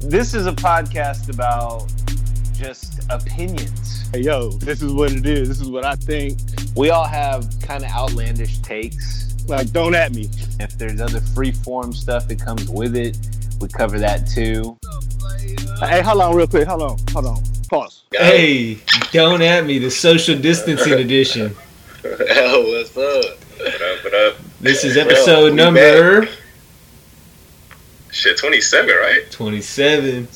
This is a podcast about just opinions. Hey, yo, this is what it is. This is what I think. We all have kind of outlandish takes. Like, don't at me. If there's other free form stuff that comes with it, we cover that too. Hey, hold on, real quick. Hold on, hold on. Pause. Hey, don't at me. The social distancing edition. Hell, what's up? What up, what up? This is episode we number Shit, 27, right? 27.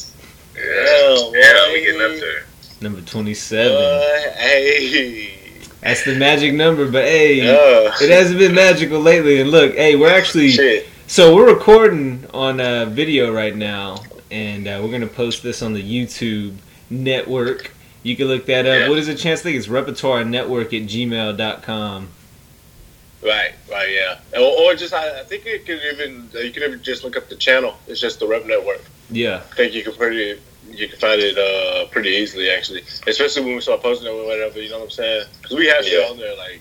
Yeah, Hell, yeah, we boy. getting up there. Number 27. Uh, hey. That's the magic number, but hey, Uh, it hasn't been magical lately. And look, hey, we're actually shit. so we're recording on a video right now, and uh, we're gonna post this on the YouTube network. You can look that up. Yeah. What is the chance? I think it's repertoire network at gmail.com. Right, right, yeah. Or, or just, I, I think you could even, you can even just look up the channel. It's just the Rep Network. Yeah, I think you can pretty, you can find it uh, pretty easily, actually. Especially when we start posting it or whatever, you know what I'm saying? Because we have shit Yeah. on there, like,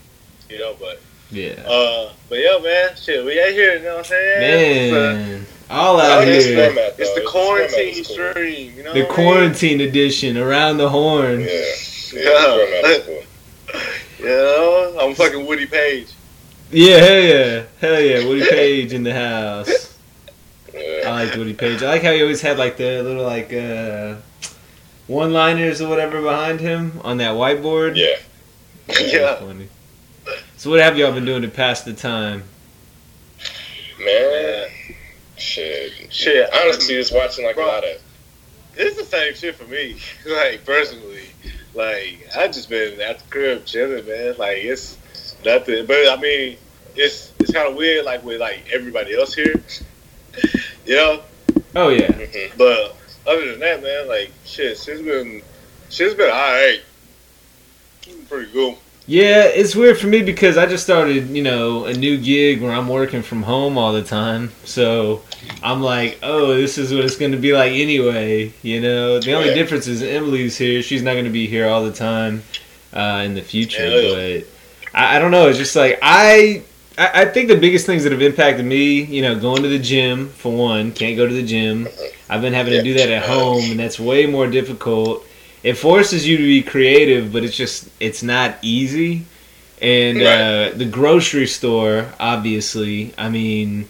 you know, but, yeah. uh, but yeah, man, shit, we out here, you know what I'm saying? Man, all out like this here. format. It's the quarantine is cool. stream, you know The what I mean? quarantine edition around the horn. Yeah. Yeah, Yeah. this format is cool. You know, I'm fucking Woody Paige. Yeah, hell yeah, hell yeah. Woody Paige in the house. I like Woody Paige. I like how he always had like the little like uh, one-liners or whatever behind him on that whiteboard. Yeah. That Yeah. funny. So what have y'all been doing to pass the time? Man. Shit. Shit, Honestly, just watching like a lot of. It's the same shit for me. like personally, like I just been at the crib chilling, man. Like it's nothing. But I mean, it's it's kind of weird, like with like everybody else here, you know. Oh yeah, Mhm. But other than that, man, like shit, shit's been shit's been alright. Pretty cool. yeah. It's weird for me because I just started, you know, a new gig where I'm working from home all the time. So I'm like, oh, this is what it's going to be like anyway. You know, the only Yeah. difference is Emily's here. She's not going to be here all the time uh, in the future. Yeah. But I, I don't know. It's just like I. I I think the biggest things that have impacted me, you know, going to the gym for one, can't go to the gym. I've been having to do that at home, and that's way more difficult. It forces you to be creative, but it's just it's not easy. And uh, the grocery store, obviously, I mean,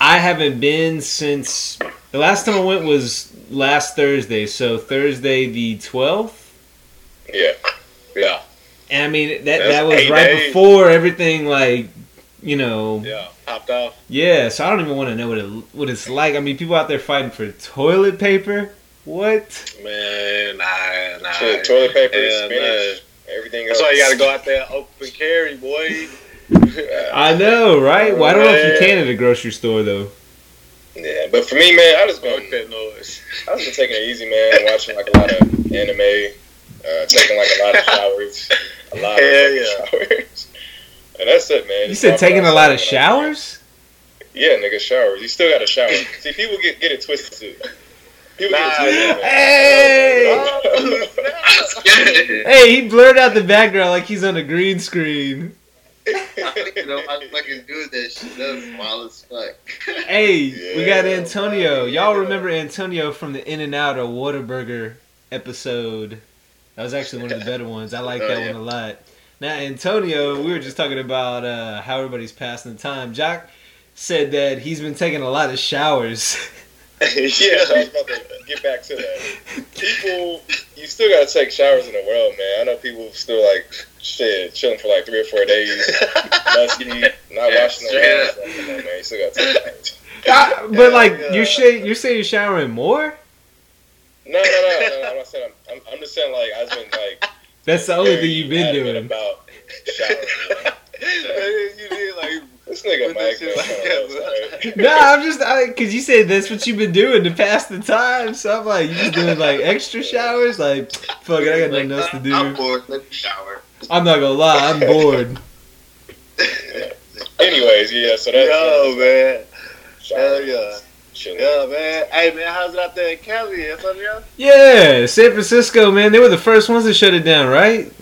I haven't been since the last time I went was last Thursday. So Thursday the twelfth. Yeah. Yeah, I mean that That's that was right days. before everything like you know yeah, popped off. yeah, so I don't even want to know what it what it's like. I mean, people out there fighting for toilet paper. What? Man, nah, nah. Shit, toilet paper, Hell spinach, everything else. That's why you gotta go out there open carry, boy. I know, right? Well, I don't know if you can at a grocery store though. Yeah, but for me, man, I just been that noise. I was just taking it easy, man. Watching like a lot of anime, uh, taking like a lot of showers, a lot Hell of yeah. showers, and that's it, man. You Just said taking a lot of showers. Yeah, nigga, showers. You still got to shower. See, people get get it twisted too. People Nah, get it twisted. Hey! man. Hey, he blurred out the background like he's on a green screen. you know, I fucking do that shit. That's wild as fuck. Hey, we got Antonio. Y'all remember Antonio from the In and Out or Whataburger episode? That was actually one of the better ones. I like Oh, that yeah. one a lot. Now, Antonio, we were just talking about uh, how everybody's passing the time. Jock said that he's been taking a lot of showers. yeah, I was about to get back to that. People, you still got to take showers in the world, man. I know people still like shit, chilling for like three or four days, musky, not washing their hands. Like, on, man, you still got to take showers. Ah, but like Yeah. you're saying, you're saying you're showering more. No, no, no, no, no. I'm not saying. I'm, I'm, I'm just saying like I've been like. That's the only thing you've been doing. about showering. you need like This nigga Mike, that shit man, like sorry. Nah, I'm just I, because you said that's what you've been doing to pass the time. So I'm like, you just doing like extra showers. Like, fuck it, I got nothing else to do. I'm bored. Let me shower. I'm not gonna lie, I'm bored. Anyways, yeah. So that's yo, man. Hell showering, yeah. Chilling. Yeah, man. Hey, man, how's it out there in Cali, Antonio? Yeah, San Francisco, man, they were the first ones to shut it down, right?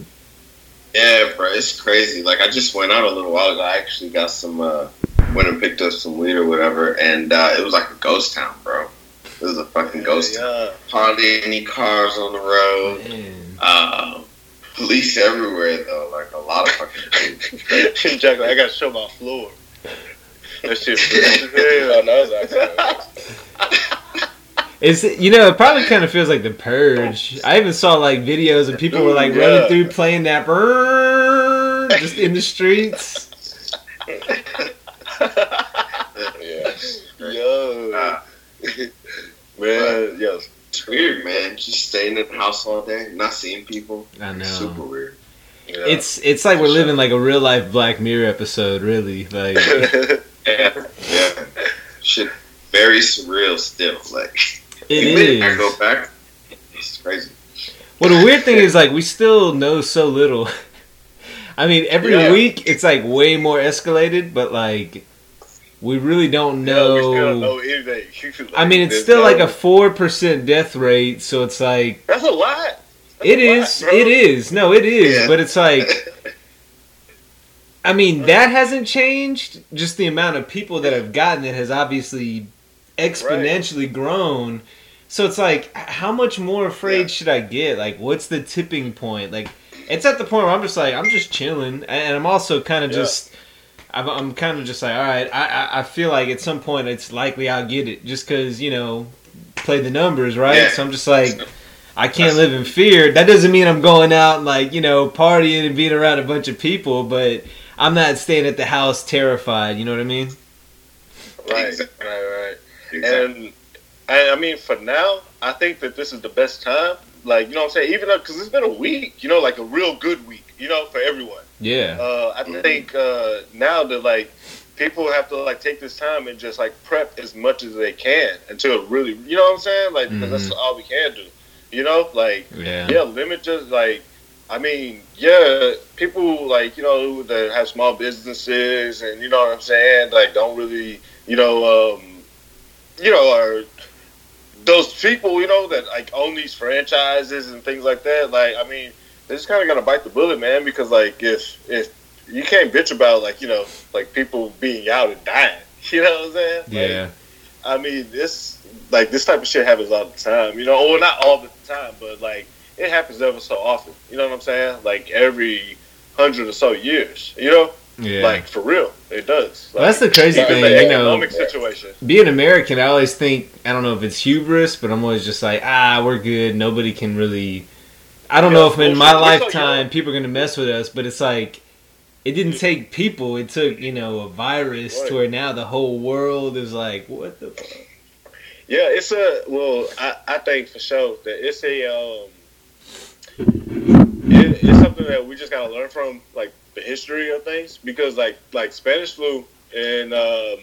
Yeah, bro, it's crazy. Like I just went out a little while ago. I actually got some, uh, went and picked up some weed or whatever, and uh, it was like a ghost town, bro. There's a fucking ghost. Yeah. Hardly any cars on the road. Man. Uh, police everywhere though. Like a lot of fucking. Jack, I gotta show my floor. That shit. Oh, no, it's you know it probably kind of feels like the purge. I even saw like videos of people were like Dude, running through playing that brrrr, just in the streets. Yeah. Yo. Uh, Man, yes. it's weird, man. Just staying in the house all day, not seeing people. I know. Super weird. Yeah. It's it's like we're living like a real life Black Mirror episode, really. Like Yeah, yeah. Shit, very surreal still. Like it even I go back. It's crazy. Well, the weird thing is like we still know so little. I mean, every Yeah. week it's like way more escalated, but like we really don't No, we still know. don't know anything. I mean, it's still like a four percent death rate, so it's like That's a lot. That's it a lot, is. bro. It is. No, it is. Yeah. But it's like, I mean, that hasn't changed. Just the amount of people that have gotten it has obviously exponentially grown. So it's like, how much more afraid Yeah. should I get? Like, what's the tipping point? Like, it's at the point where I'm just like, I'm just chilling, and I'm also kind of Yeah. just. I'm, I'm kind of just like, all right. I, I I feel like at some point it's likely I'll get it, just because you know, play the numbers, right? Yeah. So I'm just like, I can't live in fear. That doesn't mean I'm going out and like you know partying and being around a bunch of people, but I'm not staying at the house terrified. You know what I mean? Right, Exactly. right, right. Exactly. And I, I mean, for now, I think that this is the best time. Like, you know what I'm saying? Even though, because it's been a week, you know, like a real good week, you know, for everyone. Yeah. Uh, I think uh, now that, like, people have to, like, take this time and just, like, prep as much as they can until it really, you know what I'm saying? Like, because that's all we can do. You know? Like, Yeah. yeah, limit just like I mean, yeah, people like, you know, that have small businesses and you know what I'm saying, like don't really, you know, um you know, are those people, you know, that like own these franchises and things like that, like I mean, they just kinda gotta bite the bullet, man, because like if if you can't bitch about like, you know, like people being out and dying. You know what I'm saying? Like, Yeah. I mean, this like this type of shit happens all the time. You know, or not all the time, but like it happens ever so often. You know what I'm saying? Like every hundred or so years. You know, Yeah. like for real, it does. Well, that's the crazy thing, you know. situation. Being American, I always think I don't know if it's hubris, but I'm always just like, ah, we're good. Nobody can really. I don't Yeah, know if in my. We're so lifetime people are gonna mess with us, but it's like. It didn't take people. It took you know a virus to where now the whole world is like, what the fuck? Yeah, it's a well. I, I think for sure that it's a um, it, it's something that we just gotta learn from, like the history of things, because like like Spanish flu in um,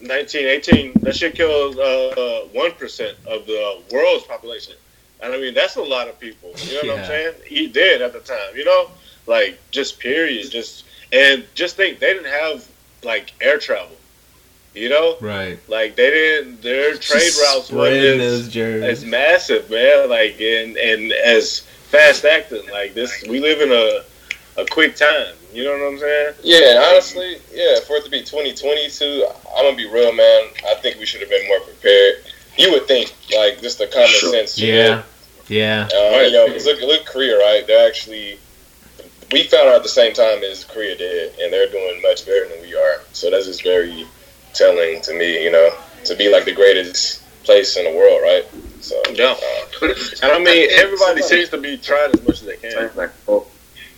1918, that shit killed uh one of the world's population, and I mean that's a lot of people. You know what I'm saying? He did at the time. You know, like just period, just and just think they didn't have like air travel. You know, Right. like they didn't. Their trade routes weren't as, as massive, man. Like and and as fast acting. Like this, we live in a a quick time. You know what I'm saying? Yeah, and honestly, yeah, for it to be 2022, I'm gonna be real, man. I think we should have been more prepared. You would think, like, just the common Sure. sense. shit. yeah. Yeah. Uh, you know, 'cause look, look, Korea, right? They're actually, we found out at the same time as Korea did, and they're doing much better than we are. So that's just very telling to me, you know, to be like the greatest place in the world, right? So Yeah. uh, And I mean, everybody seems to be trying as much as they can.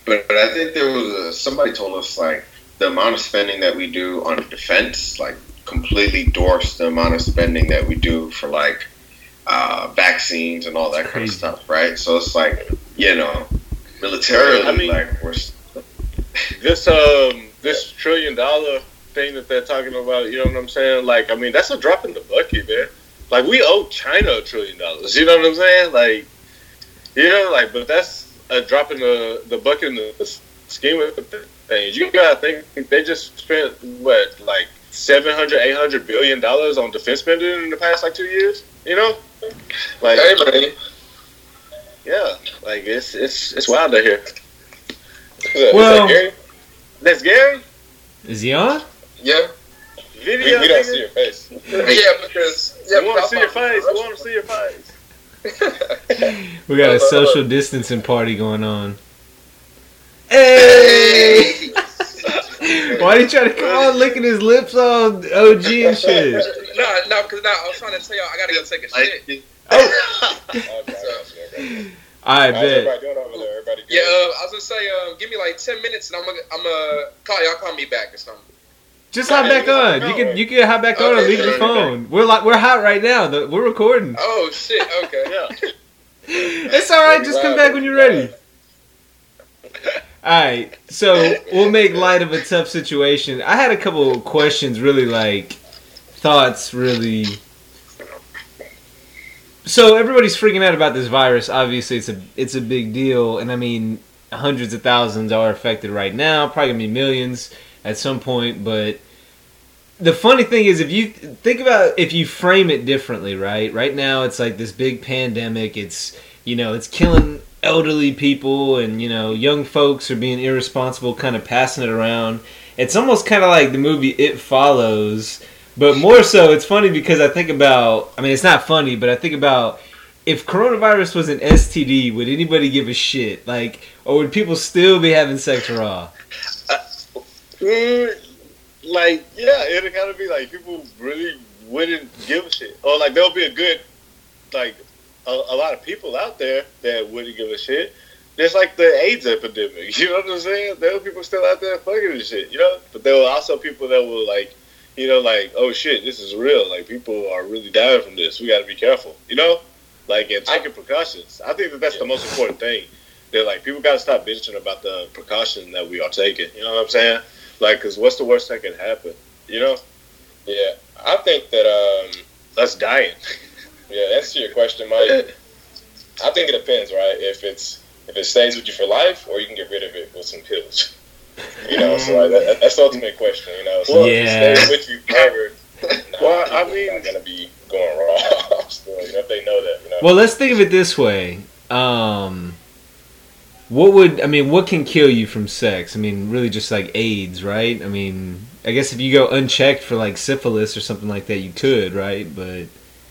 But, but I think there was a, somebody told us like the amount of spending that we do on defense like completely dwarfs the amount of spending that we do for like uh, vaccines and all that kind of stuff, right? So it's like you know, militarily, I mean- like we're s- This um this trillion dollar thing that they're talking about. You know what I'm saying? Like, I mean, that's a drop in the bucket, man. Like, we owe China a trillion dollars. You know what I'm saying? Like, you know, like, but that's a drop in the the bucket in the scheme of things. You gotta think they just spent what like 700 800 billion dollars on defense spending in the past like two years. You know, like hey, man, yeah, like it's it's it's wild out here. who's that? Well- Is that Gary? That's Gary. Is he on? Yeah, we, Video. we don't see your face. Yeah, because We want to see your face. We want to see your face. We got a social distancing party going on. Hey! Why are you trying to come on licking his lips on OG and shit? No, no, because now I was trying to tell y'all I gotta go take a shit. Oh, Okay. I How's bet. everybody doing over there? Everybody good? Yeah, uh, I was gonna say, um, give me like ten minutes, and I'm gonna, I'm gonna call y'all. Call me back or something. Just hop back on. You can you can hop back on and Okay, leave your phone. We're like we're hot right now. The- We're recording. Oh shit. Okay. Yeah. It's all right. Just come back when you're ready. All right. So we'll make light of a tough situation. I had a couple of questions, really like thoughts, really. So everybody's freaking out about this virus. Obviously, it's a it's a big deal, and I mean, hundreds of thousands are affected right now. Probably gonna be millions at some point. But the funny thing is, if you think about if you frame it differently, right? Right now, it's like this big pandemic. It's you know, it's killing elderly people, and you know, young folks are being irresponsible, kind of passing it around. It's almost kind of like the movie It Follows, but more so. It's funny because I think about. I mean, it's not funny, but I think about if coronavirus was an STD, would anybody give a shit? Like, or would people still be having sex raw? Mm, like, yeah, it'd kind of be like people really wouldn't give a shit. Or like there'll be a good, like, a, a lot of people out there that wouldn't give a shit. Just like the AIDS epidemic, you know what I'm saying? There were people still out there fucking and shit, you know? But there were also people that were like, you know, like, oh shit, this is real. Like, people are really dying from this. We got to be careful, you know? Like, and taking precautions. I think that that's the most important thing. That, like, people got to stop bitching about the precaution that we are taking. You know what I'm saying? Like, because what's the worst that can happen? You know? Yeah, I think that um, Us dying. yeah, answer your question, Mike. I think it depends, right? If it's if it stays with you for life, or you can get rid of it with some pills. You know, so like that, that's the ultimate question. You know, so Yeah. if it stays with you forever, nah, Well, I people mean- not gonna be going wrong. Still, you know, if they know that, you know. Well, let's think of it this way. Um, what would I mean? What can kill you from sex? I mean, really, just like AIDS, right? I mean, I guess if you go unchecked for like syphilis or something like that, you could, right? But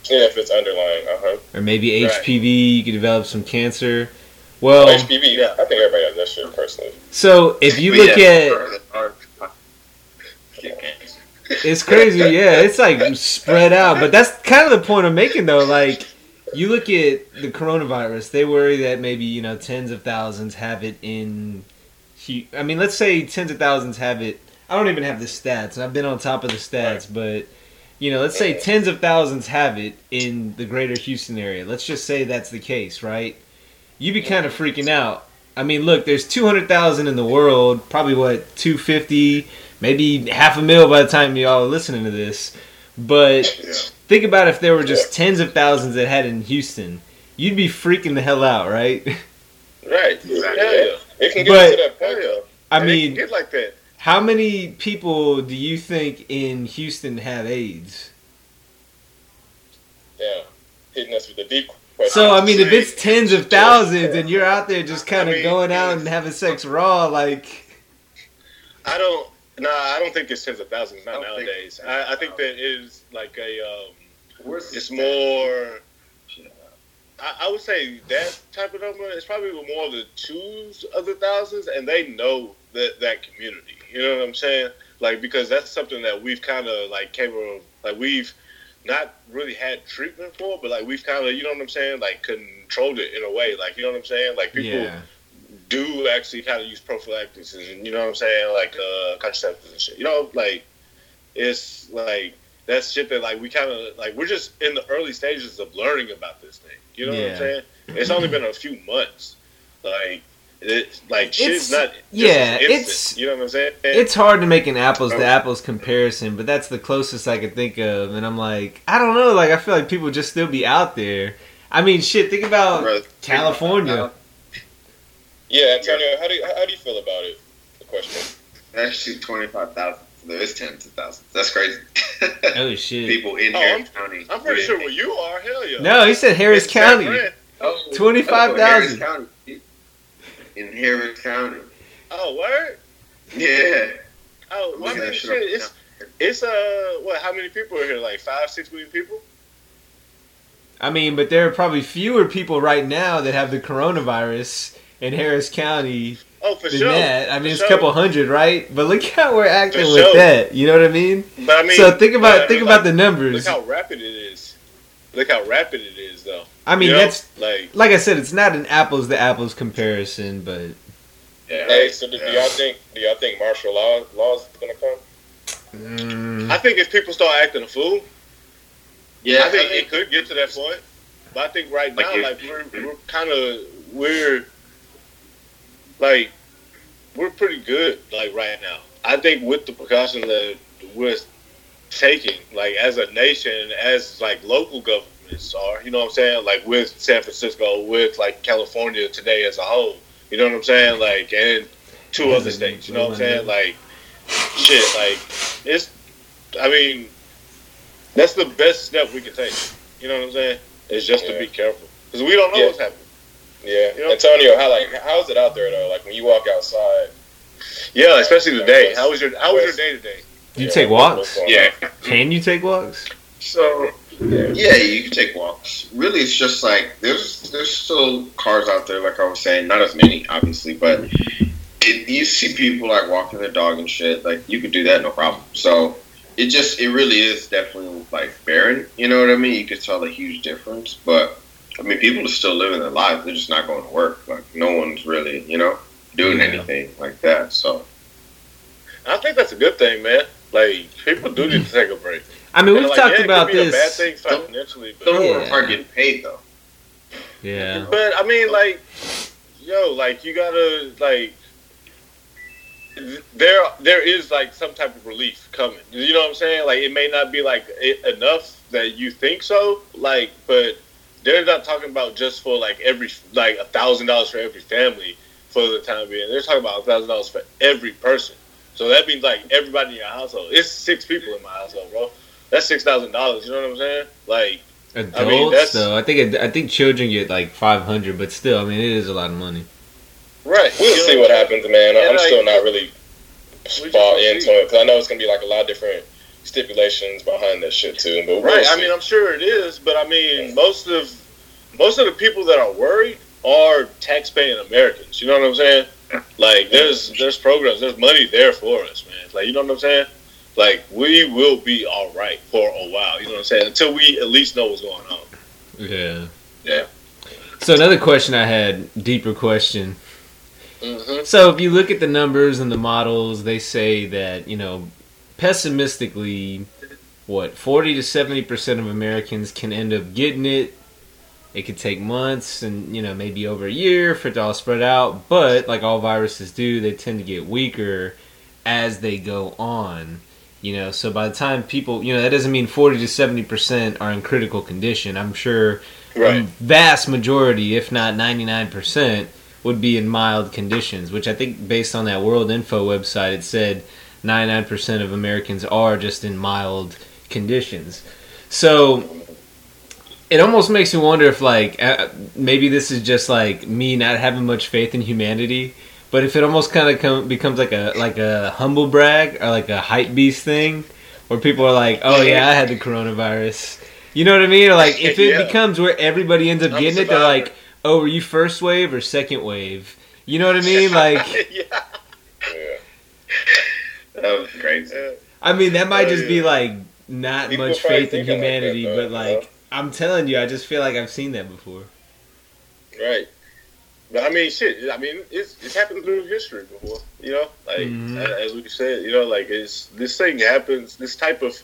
yeah, if it's underlying, uh huh. or maybe Right. HPV, you could develop some cancer. Well, HPV, yeah. I think everybody has that shit personally. so if you look at It's crazy, yeah. It's like spread out, but that's kind of the point I'm making, though. Like, you look at the coronavirus; they worry that maybe you know tens of thousands have it in. I mean, let's say tens of thousands have it. I don't even have the stats, and I've been on top of the stats, but you know, let's say tens of thousands have it in the greater Houston area. Let's just say that's the case, right? You'd be kind of freaking out. I mean, look, there's 200,000 in the world, probably what, 250, maybe half a mil by the time y'all are listening to this. But think about if there were just tens of thousands that had it in Houston. You'd be freaking the hell out, right? Right. Hell yeah. It can get But- to that point, yeah. I And it mean, can get like that. how many people do you think in Houston have AIDS? Yeah, hitting us with the deep question. So, I mean, if it's tens of thousands and you're out there just kind I of mean, going out and having sex raw, like, I don't. Nah, I don't think it's tens of thousands. Not I don't think- nowadays. I, I think that is like a. Um, Where's it's stat? more. I, I would say that type of number is probably more of the twos of the thousands, and they know that that community. You know what I'm saying? Like because that's something that we've kind of like came of like we've not really had treatment for, but like we've kind of you know what I'm saying like controlled it in a way. Like you know what I'm saying? Like people yeah. Do actually kind of use prophylactics and you know what I'm saying, like uh, contraceptives and shit. You know, like it's like that's shit that like we kind of like we're just in the early stages of learning about this thing. You know what I'm saying? It's only been a few months. Like it, like It's- shit's not. yeah, instant, it's- you know what I'm saying. It's hard to make an apples to apples comparison, but that's the closest I could think of. And I'm like, I don't know. Like, I feel like people just still be out there. I mean, shit. Think about Bro, California. Yeah, Antonio, how do you, how do you feel about it? The question. Actually, twenty five thousand. There is tens of thousands. That's crazy. Oh shit! People in Oh, Harris County. I'm pretty sure where you are. Hell yeah. No, he said Harris It's County. Oh, 25,000. oh, In Harris County. Oh, word. Yeah. Oh, well, I mean, shit. shit. It's it's uh, what? How many people are here? Like five, six million people. I mean, but there are probably fewer people right now that have the coronavirus in Harris County Oh, for than sure. that. I For mean, it's sure. a couple hundred, right? But look how we're acting For with sure. that. You know what I mean? But I mean, so think about but, think like, about the numbers. Look how rapid it is. Look how rapid it is, though. I mean, You know? that's like like I said, it's not an apples to apples comparison, but yeah. Hey, so do, do y'all think do y'all think martial law laws gonna come? mm, I think if people start acting a fool, Yeah, I think it could get to that point. But I think right Like now, you- like we're we're kind of we're like we're pretty good like right now. I think with the precaution that we're taking, like as a nation, as like local governments are, you know what I'm saying? Like with San Francisco, with like California today as a whole, you know what I'm saying? Like and two other states, you know what I'm saying? Like shit, like it's. I mean, that's the best step we can take. You know what I'm saying? It's just to be careful because we don't know Yeah. what's happening. Yeah, You know? Antonio, how like how is it out there though? Like when you walk outside, Yeah, especially today. How was your How was your day today? you yeah, take walks. yeah. Can you take walks? So yeah, you can take walks. Really, it's just like there's there's still cars out there, like I was saying, not as many, obviously, but it, you see people like walking their dog and shit. Like you could do that, no problem. So it just it really is definitely like barren. You know what I mean? You could tell a huge difference, but I mean, people are still living their lives. They're just not going to work. Like no one's really, you know, doing Yeah. anything like that. So I think that's a good thing, man. Like people do need to take a break. I mean, we've like, talked yeah, about could be a bad this. thing financially, but some Yeah. of are getting paid though. Yeah. But I mean, like, yo, like you gotta like. There, there is like some type of relief coming. You know what I'm saying? Like, it may not be like enough that you think so. Like, but they're not talking about just for like every like a thousand dollars for every family for the time being. They're talking about a thousand dollars for every person. So that means like everybody in your household. It's six people in my household, bro. That's six thousand dollars. You know what I'm saying? Like, Adults, I mean, that's- though, I think I think children get like five hundred, but still, I mean, it is a lot of money. right? We'll see what what happens, man. And, I'm like, still not really just bought into it because I know it's gonna be like a lot of different stipulations behind that shit too. But we'll Right. I mean, I'm sure it is, but I mean, most of most of the people that are worried are tax-paying Americans. You know what I'm saying? Like, there's there's programs, there's money there for us, man. Like, you know what I'm saying? Like, we will be all right for a while. You know what I'm saying? Until we at least know what's going on. Yeah. Yeah. So another question I had, deeper question. Mm-hmm. So if you look at the numbers and the models, they say that you know, pessimistically, what forty to seventy percent of Americans can end up getting it. It could take months and you know maybe over a year for it to all spread out. But like all viruses do, they tend to get weaker as they go on. You know, so by the time people, you know, that doesn't mean forty to seventy percent are in critical condition. I'm sure Right. a vast majority, if not 99%, would be in mild conditions, which I think based on that World Info website, it said 99% of Americans are just in mild conditions. So it almost makes me wonder if, like, uh, maybe this is just like me not having much faith in humanity. But if it almost kind of com- becomes like a like a humble brag or like a hype beast thing, where people are like, "Oh yeah, I had the coronavirus," you know what I mean? Or like if it Yeah. becomes where everybody ends up I'm getting it, they're like, "Oh, were you first wave or second wave?" You know what I mean? Like, yeah. Yeah. That was crazy. I mean that might Oh, just be like not People much faith in like that, humanity, though, but you like know? I'm telling you, I just feel like I've seen that before. Right. But I mean, shit. I mean, it's it's happened through history before. You know, like Mhm. as we said, you know, like it's this thing happens. This type of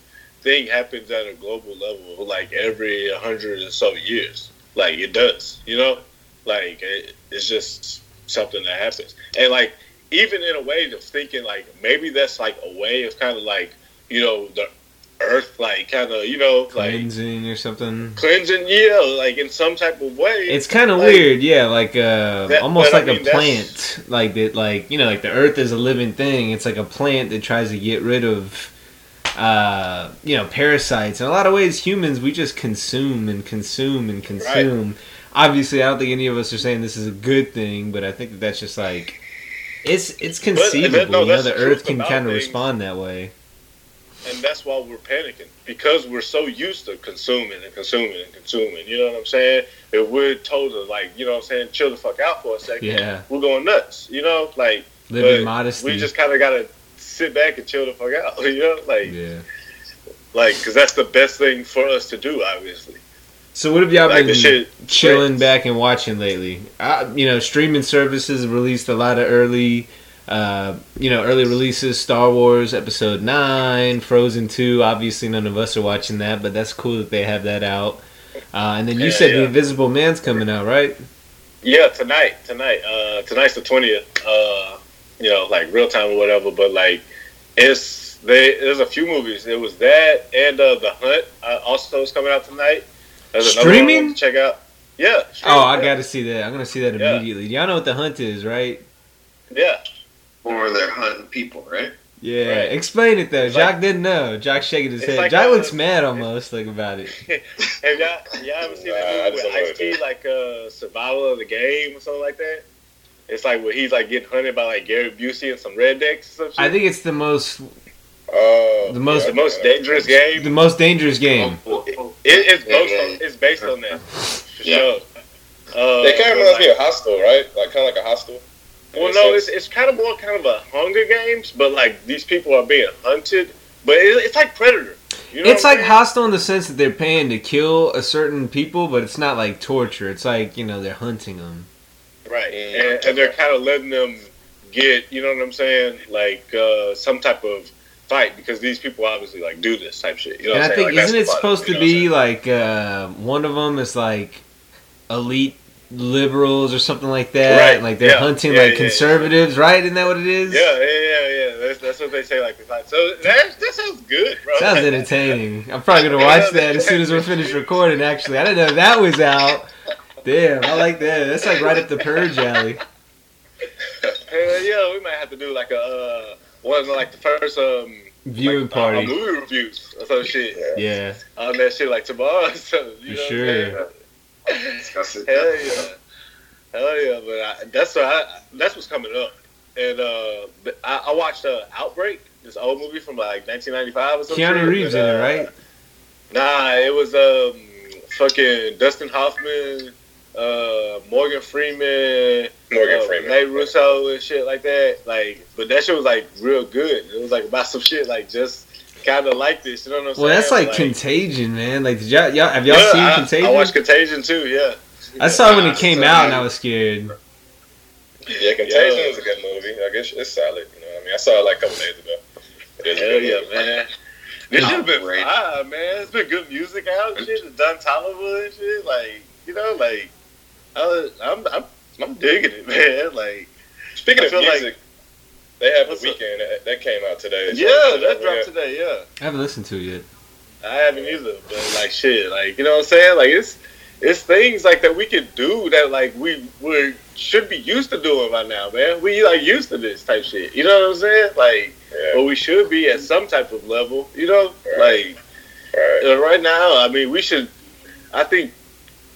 thing happens at a global level, like every hundred or so years. Like it does. You know, like it, it's just something that happens. And like even in a way of thinking, like maybe that's like a way of kind of like you know the earth, like kind of you know like Cleansing or something. cleansing. Yeah, like in some type of way. It's kind of Like- weird, yeah, like uh, That- almost but I like mean, a plant, like that, like you know, like the Earth is a living thing. It's like a plant that tries to get rid of, uh, you know, parasites. In a lot of ways, humans we just consume and consume and consume. Obviously, I don't think any of us are saying this is a good thing, but I think that that's just like it's it's that- conceivable. no, you know, the Earth can kind of respond that way. and that's why we're panicking because we're so used to consuming and consuming and consuming. You know what I'm saying? If we're told to like, you know what I'm saying, chill the fuck out for a second, Yeah. we're going nuts. You know, like Live in but modesty. we just kind of gotta sit back and chill the fuck out. You know, like yeah. like because that's the best thing for us to do, obviously. So what have y'all Like been chilling back and watching lately? I, you know, streaming services released a lot of early, uh, you know, early releases. Star Wars Episode Nine, Frozen Two. Obviously, none of us are watching that, but that's cool that they have that out. Uh, and then you Yeah, said The. Invisible Man's coming out, right? Yeah, tonight, tonight, uh, tonight's the twentieth. Uh, you know, like real time or whatever. But like, it's they. There's a few movies. It was that and uh, the Hunt. Uh, also is coming out tonight. There's another one Streaming? to check out. Yeah. Oh, I yeah. got to see that. I'm gonna see that Yeah. immediately. Y'all know what the hunt is, right? Yeah. Or they're hunting people, right? Yeah. Right. Explain it though. It's Jock like- didn't know. Jock shaking his head. like Jock looks mad almost like about it. Have y'all y'all ever seen Nah, I that movie with don't Ice T, like uh, Survival of the Game or something like that? It's like where he's like getting hunted by like Gary Busey and some rednecks or some shit. I think it's the most Oh, The most- the most dangerous game. the most dangerous game. It, it's Yeah, based yeah. on it's based on that for Yeah. sure. Uh, They kind of but, reminds me like- of Hostel, right? Like kind of like a Hostel. Well, no, it's it's kind of more kind of a Hunger Games, but like these people are being hunted. But it, it's like Predator. You know It's what I'm like saying? hostile in the sense that they're paying to kill a certain people, but it's not like torture. It's like you know they're hunting them. right, and, and they're kind of letting them get, you know what I'm saying, like uh, some type of fight because these people obviously like do this type shit. You know and what I think Like, isn't it supposed to know what I'm be like uh, one of them is like elite liberals or something like that? Right, Like they're yeah, hunting yeah, like yeah, conservatives, right? Isn't that what it is? Yeah, yeah, yeah, yeah. That's, that's what they say. Like, so that that sounds good, bro. Sounds entertaining. I'm probably gonna watch that as soon as we're finished recording. Actually, I didn't know that was out. Damn, I like that. That's like right up the purge alley. Hell yeah, we might have to do like a uh, one of like the first um Viewing like, uh, party. movie reviews or some shit Yeah. on that shit like tomorrow. So, you For know what I'm sure. saying? Discuss it. Hell yeah, hell yeah. But I, that's what I, that's what's coming up. And uh, but I, I watched uh, Outbreak, this old movie from like 1995 or something. Keanu Reeves in it, right? Nah, it was um fucking Dustin Hoffman, uh, Morgan Freeman, Morgan uh, Freeman. Nate Russo and shit like that. Like, but that shit was like real good. It was like about some shit like just kind of like this. You know what I'm saying? Well, that's like, Contagion, man. Like, did y'all, y'all have y'all Yeah, seen I, Contagion? I watched Contagion too. Yeah. I saw it when it came So, out, and. I was scared. Yeah, Contagion Yeah. is a good movie. I guess it's solid. You know, what I mean, I saw it like a couple days ago. It is Hell yeah, movie. man. This shit's been Great. fire, man. It's been good music out and shit. It's done Tollywood and shit. Like, you know, like, I was, I'm, I'm, I'm digging it, man. Like, Speaking I of feel like- music, they have What's the Weeknd that, that came out today. yeah, that dropped got- today. Yeah. I haven't listened to it yet. I haven't either, but like shit, like you know what I'm saying? Like it's it's things like that we could do that like we we should be used to doing by now, man. We like used to this type shit. You know what I'm saying? Like, Yeah, but we should be at some type of level. You know, Right. like right. uh, right now. I mean, we should. I think,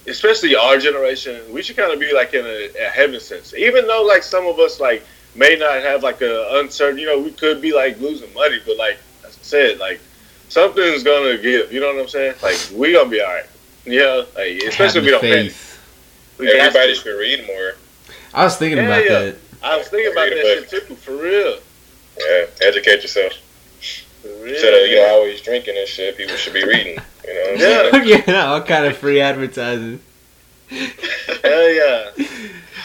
especially our generation, we should kind of be like in a, a heaven sense. Even though like some of us like may not have like a uncertain. You know, we could be like losing money, but like as I said, like something's gonna give. You know what I'm saying? Like we gonna be all right. Yeah, like especially if we don't the panic. We got Everybody to. should read more. I was thinking Yeah, about yeah. that. I was thinking about that book. shit too, for real. Yeah, educate yourself. For real. Instead of you know always drinking and shit, people should be reading. You know what I'm Yeah. saying? all kind of free advertising. Hell yeah.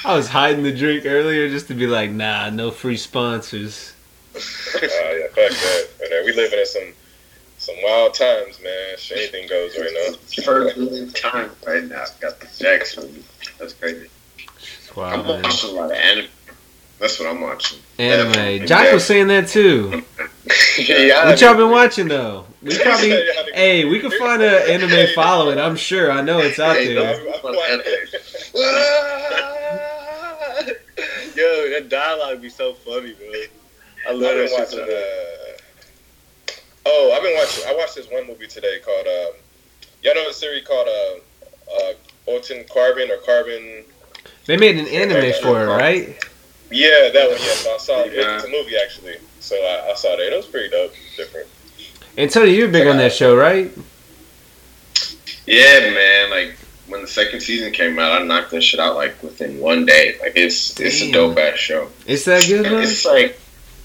I was hiding the drink earlier just to be like, nah, no free sponsors. Oh yeah, fuck that. And, uh, we living in some some wild times, man. Shit, anything goes right now. First time right now. Got the Jackson. That's crazy. It's I'm man. watching a lot of anime. That's what I'm watching. Anime. Jock was saying that too. yeah. What y'all been watching though? We probably, hey, we can find an anime following. I'm sure. I know it's out Hey, there. I'm- I'm Yo, that dialogue be so funny, bro. I I've love been that shit. watching. Uh, oh, I've been watching. I watched this one movie today called. Um, y'all know the series called uh, uh, Altered Carbon or Carbon. They made an anime for it, right? Yeah, that one. Yeah, so I saw it. Yeah. It's a movie actually. So I, I saw that. It was pretty dope. Different. And Tony, you're big on that show, right? Yeah, man. Like when the second season came out, I knocked that shit out like within one day. Like it's it's a dope ass show. It's that good, man. It's like,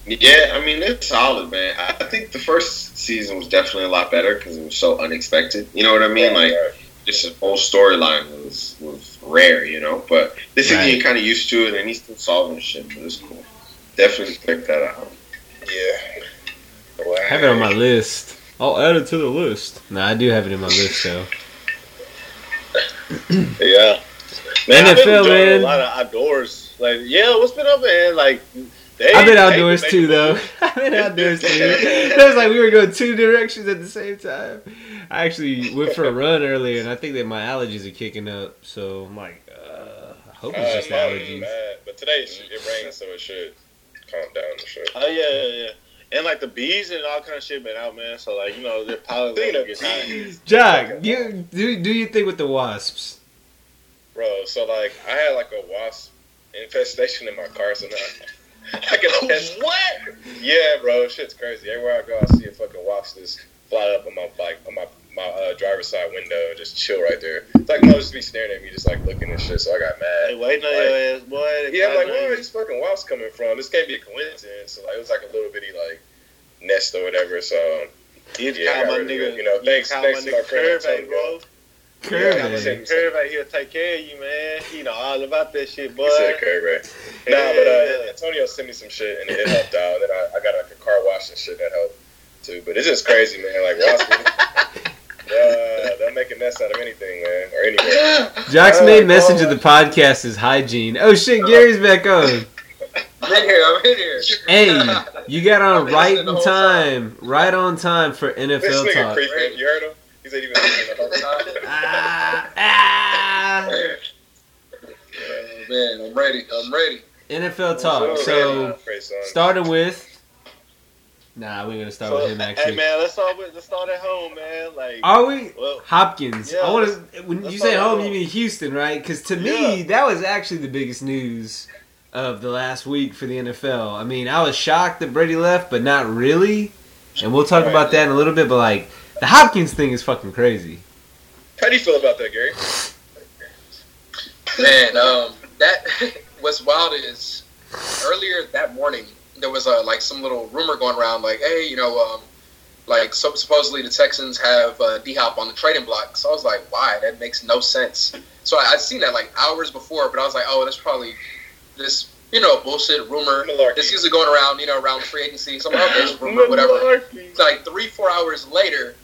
yeah, I mean, it's solid, man. I I think the first season was definitely a lot better because it was so unexpected. You know what I mean? Like, just the whole storyline was was rare, you know. But this season, Right. you're kind of used to it, and he's still solving shit, but it's cool. Definitely check that out. Yeah. I have it on my list. I'll add it to the list. No, I do have it in my list, though. Yeah. Man, I've been NFL, man. a lot of outdoors. Like, yeah, what's been up, man? Like, they, I've been outdoors too, it though. I've been outdoors too. It was like we were going two directions at the same time. I actually went for a run earlier, and I think that my allergies are kicking up. So I'm like, uh, I hope it's just Uh, mine, allergies. But today it rains, so it should calm down. for Sure. Oh yeah, yeah, yeah. And like the bees and all kind of shit been out, man. So like you know, they're probably Speaking levels of get high. bees, Jack, you do do you think with the wasps? bro. So like, I had like a wasp infestation in my car, so now I can test. what? Yeah, bro, shit's crazy. Everywhere I go, I see a fucking wasp just fly up on my bike on my my uh, driver's side window and just chill right there. It's like no, just be staring at me, just like looking and shit. So I got Hey, mad. waiting on your ass, boy. Yeah, I'm like, where are these fucking wasps coming from? This can't be a coincidence. So like, it was like a little bitty like nest or whatever. So You Yeah, call I my really nigga, good. You know, thanks- call thanks my to my friend Curve, Antonio. bro. Curve Yeah, I'm it. saying Curve out here take care of you, man. You know all about that shit, boy. he said curve, right? Nah, but uh, Antonio sent me some shit and it helped out. Then I, I got like a car wash and shit that helped too. But it's just crazy, man. Like wasps, uh, they'll make a nest out of anything, man, or anywhere. Jack's Oh, main message God. of the podcast is hygiene. Oh shit, Gary's back on. I'm in here. I'm in here. Hey, you got on right listening in whole time, right on time for This NFL nigga talk. creeping. You heard him? He said he been listening the whole time. Ah, ah. Oh, man, I'm ready. I'm ready. NFL talk. So Praise song. starting with. Nah, we're gonna start So, with him Actually, hey actually. man, let's start with let's start at home, man. Like, Are we? well, Hopkins. Yeah, I want to. When you say start home, you mean Houston, right? Because to me, Yeah. that was actually the biggest news of the last week for the NFL. I mean, I was shocked that Brady left, but not really. And we'll talk Right. about that in a little bit. But like, the Hopkins thing is fucking crazy. How do you feel about that, Gary? Man, um, that what's wild is earlier that morning there was a like some little rumor going around like, hey, you know, um, like so supposedly the Texans have uh, D Hop on the trading block. So I was like, why? That makes no sense. So I, I'd seen that like hours before, but I was like, oh, that's probably this you know bullshit rumor. Malarkey. It's usually going around you know around free agency. So I'm like, okay, rumor, whatever. Like three, four hours later,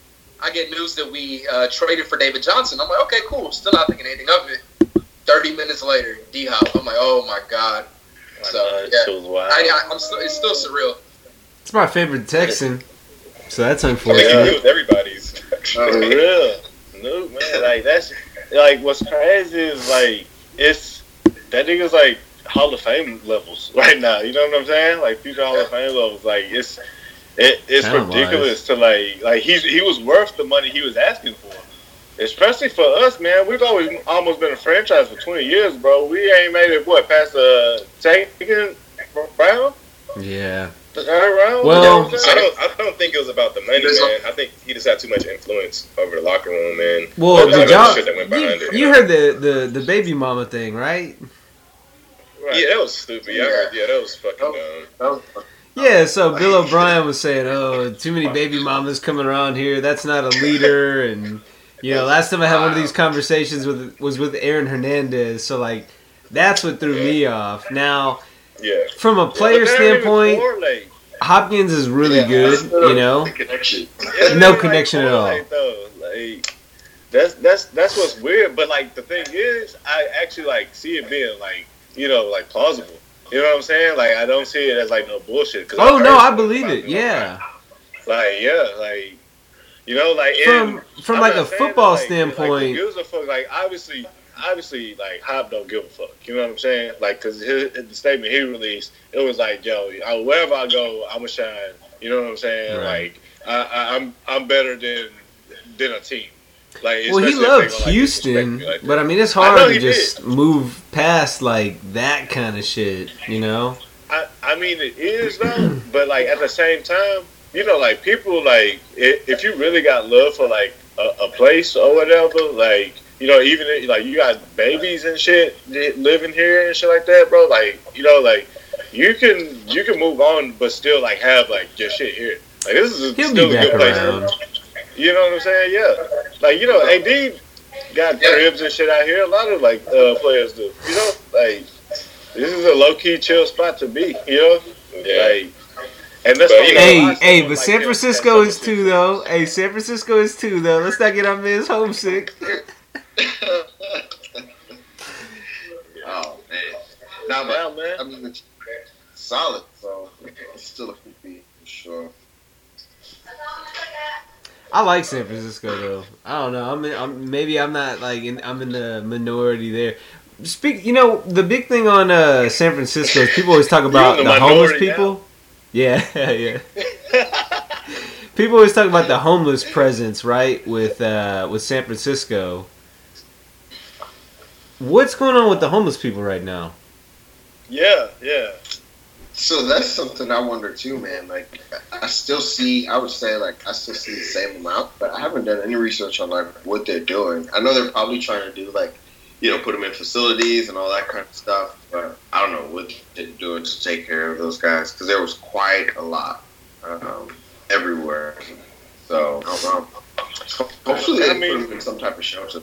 I get news that we uh, traded for David Johnson. I'm like, okay, cool. Still not thinking anything of it. Thirty minutes later, D Hop. I'm like, oh my god. So Uh, yeah, shit. I, I, I'm still, it's still surreal. It's my favorite Texan, so that's I mean, unfortunate. he was everybody's. For real. No man, like that's like what's crazy is like it's that nigga's like Hall of Fame levels right now. You know what I'm saying? Like future Hall of Fame levels. Like it's it, it's Talent-wise. ridiculous to like like he's he was worth the money he was asking for. Especially for us, man. We've always almost been a franchise for 20 years, bro. We ain't made it what past uh, the second round, Yeah. the third round. Well- You know I'm I saying? don't. I don't think it was about the money, man. I think he just had too much influence over the locker room, man. Well, the did y'all? shit that went behind You, it, you heard the, the the baby mama thing, right? Right. Yeah, that was stupid. Yeah, I heard, yeah that was fucking dumb. Yeah, so Bill O'Brien was saying, "Oh, too many baby mamas coming around here. That's not a leader." And you know, last time I had one of these conversations with was with Aaron Hernandez. So like, that's what threw me off. Now, Yeah. from a player But that don't even standpoint. Hopkins is really Yeah, good. You know, connection. Yeah, No like, connection at all. Though. Like that's that's that's what's weird. But like the thing is, I actually like see it being like you know like plausible. You know what I'm saying? Like I don't see it as like no bullshit. oh I've no, I believe it. Yeah, Like yeah, like you know, like from from I'm like a football like, standpoint. Like, gives a fuck. Like obviously, obviously, like Hop don't give a fuck. You know what I'm saying? Like because the statement he released, it was like, yo, I, wherever I go, I'ma shine. You know what I'm saying? Right. Like I, I, I'm I'm better than than a team. Like Well, he loved gonna, like, Houston, like but I mean, it's hard to just move past like that kind of shit. You know? I, I mean, it is though, but like at the same time, you know, like people like if you really got love for like a, a place or whatever, like you know, even if, like you got babies and shit living here and shit like that, bro. Like you know, like you can you can move on, but still like have like your shit here. Like this is He'll still a back good place. around. You know what I'm saying? Yeah. Like you know, AD got cribs and shit out here. A lot of like uh, players do. You know, like this is a low key chill spot to be. You know, Yeah. like. And that's But, you know, Hey, hey, but like San Francisco is too, though. Hey, San Francisco is too, though. Let's not get our man's homesick. Oh man. Nah, but Yeah, man. I mean, it's solid. So it's still a fifty for sure. I like San Francisco, though. I don't know. I'm, in, I'm maybe I'm not like in, I'm in the minority there. Speak, you know, the big thing on uh, San Francisco is people always talk about the, the homeless minority people. Yeah, yeah. people always talk about the homeless presence, right? With uh, with San Francisco. What's going on with the homeless people right now? Yeah, yeah. So that's something I wonder too, man. Like, I still see, I would say, like, I still see the same amount, but I haven't done any research on like what they're doing. I know they're probably trying to do like, you know, put them in facilities and all that kind of stuff, but I don't know what they're doing to take care of those guys because there was quite a lot um, everywhere. So, um, hopefully, they I put mean- them in some type of shelter.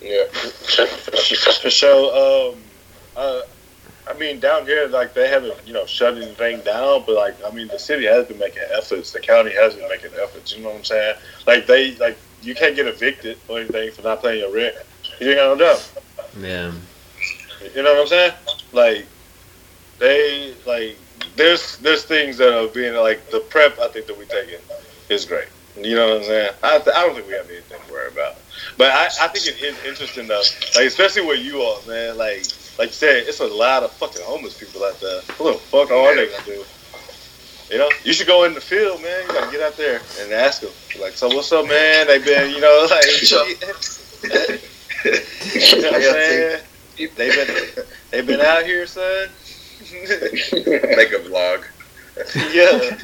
Yeah. For sure. Um, uh, I mean, down here, like they haven't, you know, shut anything down, but like, I mean, the city has been making efforts. The county has been making efforts. You know what I'm saying? Like they, like you can't get evicted or anything for not paying your rent. You ain't got no job. Yeah. You know what I'm saying? Like they, like there's there's things that are being like the prep. I think that we taking is great. You know what I'm saying? I, th- I don't think we have anything to worry about. But I, I think it is interesting though, like especially where you are, man. Like like you said, it's a lot of fucking homeless people out there. What the fuck are they gonna do? You know, you should go in the field, man. You gotta get out there and ask them, like, so what's up, man? They been, you know, like, you know what I'm saying? They been they been out here, son. Make a vlog. yeah.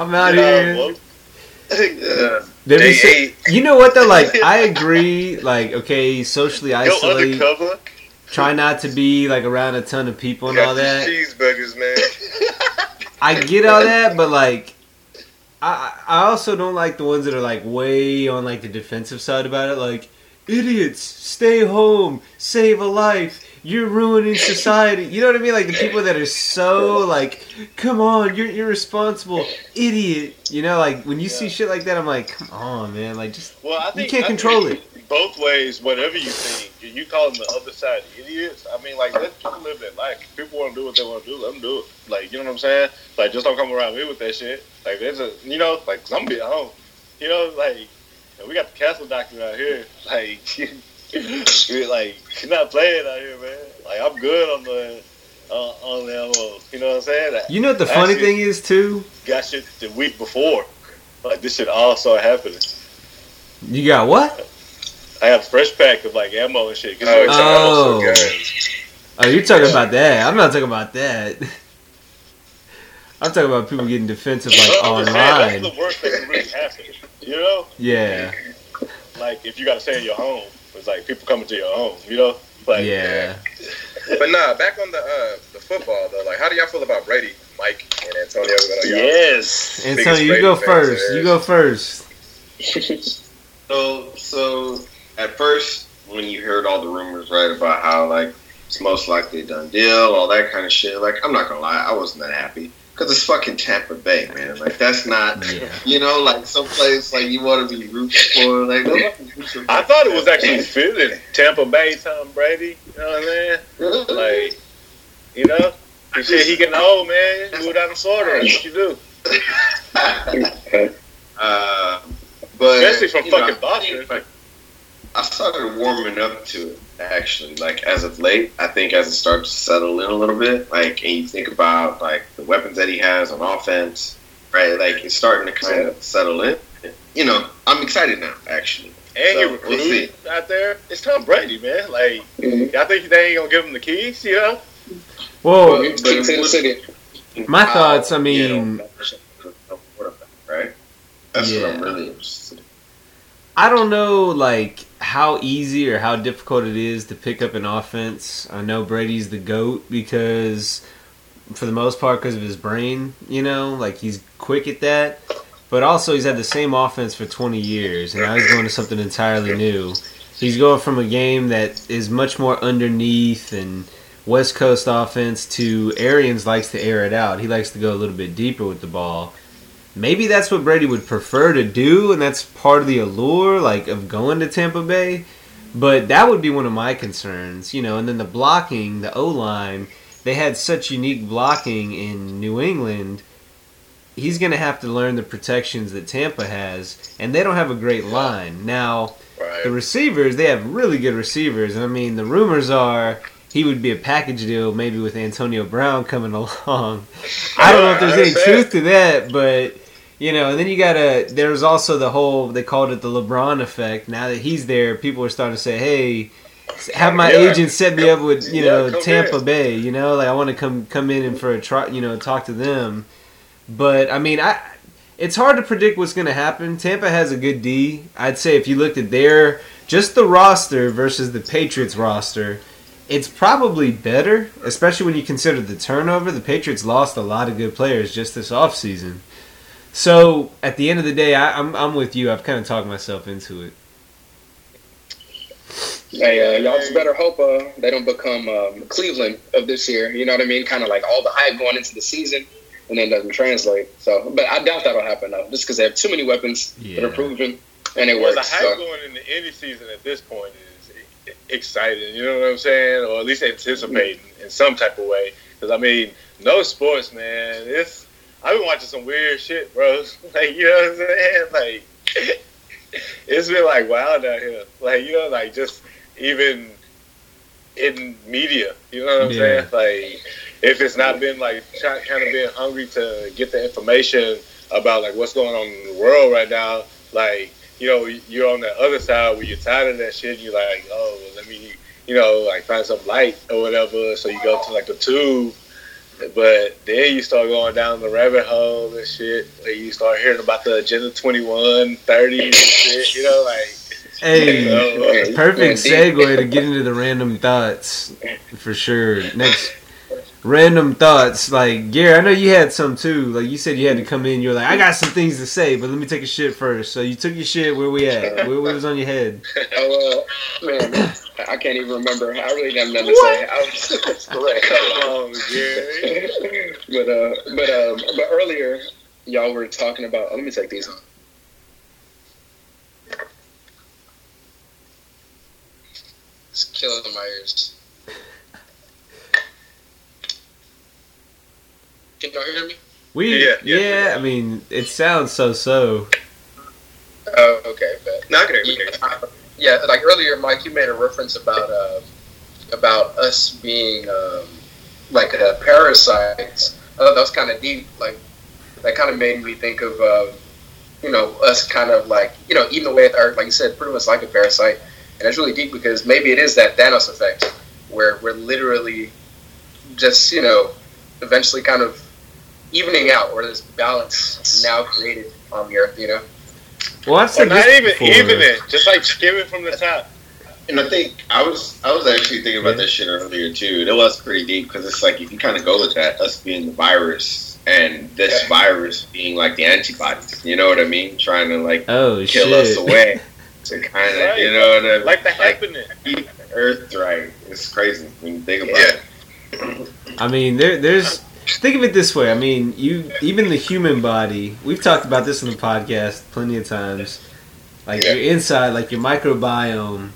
I'm out You know, here. well, Yeah. They say- you know what though? Like I agree. Like okay, socially Go isolate. undercover. Try not to be like around a ton of people and Got all these that. cheeseburgers, man. I get all that, but like, I I also don't like the ones that are like way on like the defensive side about it. Like, idiots, stay home, save a life. You're ruining society. You know what I mean? Like the people that are so like, come on, you're irresponsible, idiot. You know, like when you see shit like that, I'm like, come on, man. Like just Well, I think you can't I control think Both ways, whatever you think, you- you call them the other side idiots. I mean, like let people live their life. If people want to do what they want to do, let them do it. Like you know what I'm saying? Like just don't come around me with that shit. Like there's a, you know, like be at home. You know, like we got the castle doctrine out here. Like, we like you're not playing out here, man. Like I'm good on the uh, on the ammo. You know what I'm saying? you know what the funny Actually- thing is too. got shit the week before. Like this shit all started happening. You got what? I have a fresh pack of like ammo and shit. Oh, it's- it's Oh. Oh, you're talking about that. I'm not talking about that. I'm talking about people getting defensive like I'm saying, online. That's the worst thing that really happened. You know, Yeah, like if you got to stay in your home, it's like people coming to your home. You know, like yeah. But nah, back on the uh, the football though. Like, how do y'all feel about Brady, Mike, and Antonio? I know y'all- Yes. And biggest you go first. You go first. So, so at first, when you heard all the rumors, right, about how like it's most likely a done deal, all that kind of shit, like I'm not gonna lie, I wasn't that happy because it's fucking Tampa Bay, man. Like that's not, Yeah. you know, like someplace like you want to be rooting for. Like nobody for I thought it was actually fitting. Tampa Bay, Tom Brady. You know what I'm saying? Like, you know, he said he getting old, man. Move down to Florida. That's what you do. uh, but Especially from you know, fucking Boston. I started warming up to it actually. Like as of late, I think as it starts to settle in a little bit, like and you think about like the weapons that he has on offense, right? Like it's starting to kind of settle in. You know, I'm excited now. Actually, And So, he we'll out there. It's Tom Brady, man. Like, mm-hmm. I think they ain't gonna give him the keys. You know? Well, But- but King to the with- city. my thoughts. I you mean, know, That's what Yeah. I'm really interested. I don't know like how easy or how difficult it is to pick up an offense. I know Brady's the goat because for the most part because of his brain, you know, like he's quick at that. But also he's had the same offense for 20 years and now he's going to something entirely new. He's going from a game that is much more underneath and West Coast offense to Arians likes to air it out. He likes to go a little bit deeper with the ball maybe that's what Brady would prefer to do, and that's part of the allure, like of going to Tampa Bay. But that would be one of my concerns, you know. And then the blocking, the O line, they had such unique blocking in New England. He's going to have to learn the protections that Tampa has, and they don't have a great line now. Right. The receivers, they have really good receivers, and I mean, the rumors are he would be a package deal, maybe with Antonio Brown coming along. I don't know if there's any truth to that, but you know, and then you gotta. There's also the whole they called it the LeBron effect. Now that he's there, people are starting to say, "Hey, have my Yeah. agent set me up with you know come Tampa. Bay." You know, like I want to come come in and for a try, you know, talk to them. But I mean, I it's hard to predict what's going to happen. Tampa has a good D. I'd say if you looked at their just the roster versus the Patriots roster, it's probably better, especially when you consider the turnover. The Patriots lost a lot of good players just this offseason. So at the end of the day, I, I'm I'm with you. I've kind of talked myself into it. Hey, uh, y'all just better hope uh, they don't become um, Cleveland of this year. You know what I mean? Kind of like all the hype going into the season, and then doesn't translate. So, but I doubt that'll happen though, just because they have too many weapons that are proven and it Well, the works. hype So. going into any season at this point is exciting. You know what I'm saying, or at least anticipating in some type of way. Because I mean, no sports, man. It's I've been watching some weird shit, bro. Like you know what I'm saying? Like it's been like wild out here. Like you know, like just even in media. You know what I'm Yeah. saying? Like if it's not been like try, kind of being hungry to get the information about like what's going on in the world right now, like you know you're on the other side where you're tired of that shit. And you're like, oh, well, let me you know like find some light or whatever. So you go to like the tube. But then you start going down the rabbit hole and shit. You start hearing about the Agenda 21, 30 and shit. You know, like Hey, Yeah, perfect segue to get into the random thoughts for sure. Next, random thoughts. Like Gary, I know you had some too. Like you said, you had to come in. You're like, I got some things to say, but let me take a shit first. So you took your shit. Where we at? Where, what was on your head? Oh, uh, man, I can't even remember. I really didn't have nothing to say. I was, come on, Gary. but uh, but um, but earlier y'all were talking about. oh, let me take these off. It's killing my ears. Can y'all hear me? We yeah, Yeah, yeah, I mean, it sounds so so. Oh, okay. But No, I can hear you. yeah, yeah, like earlier, Mike, you made a reference about uh, about us being um, like uh, parasites. I thought that was kind of deep. Like that kind of made me think of uh, you know us kind of like you know eating away at the earth, like you said, pretty much like a parasite. And it's really deep because maybe it is that Thanos effect, where we're literally just you know eventually kind of evening out, where there's balance now created on the earth. You know. Well, I've not even before. even it, just like skimming from the top. And I think I was I was actually thinking about this shit earlier too. It was pretty deep because it's like if you kind of go with that, us being the virus and this Yeah. virus being like the antibodies. You know what I mean? Trying to like Oh kill shit! us away to kind of Right. you know what I mean? Like the happening. keep Earth right. It's crazy when you think about Yeah. it. I mean, there, there's. Think of it this way. I mean, you even the human body. We've talked about this on the podcast plenty of times. Like Yeah. your inside, like your microbiome,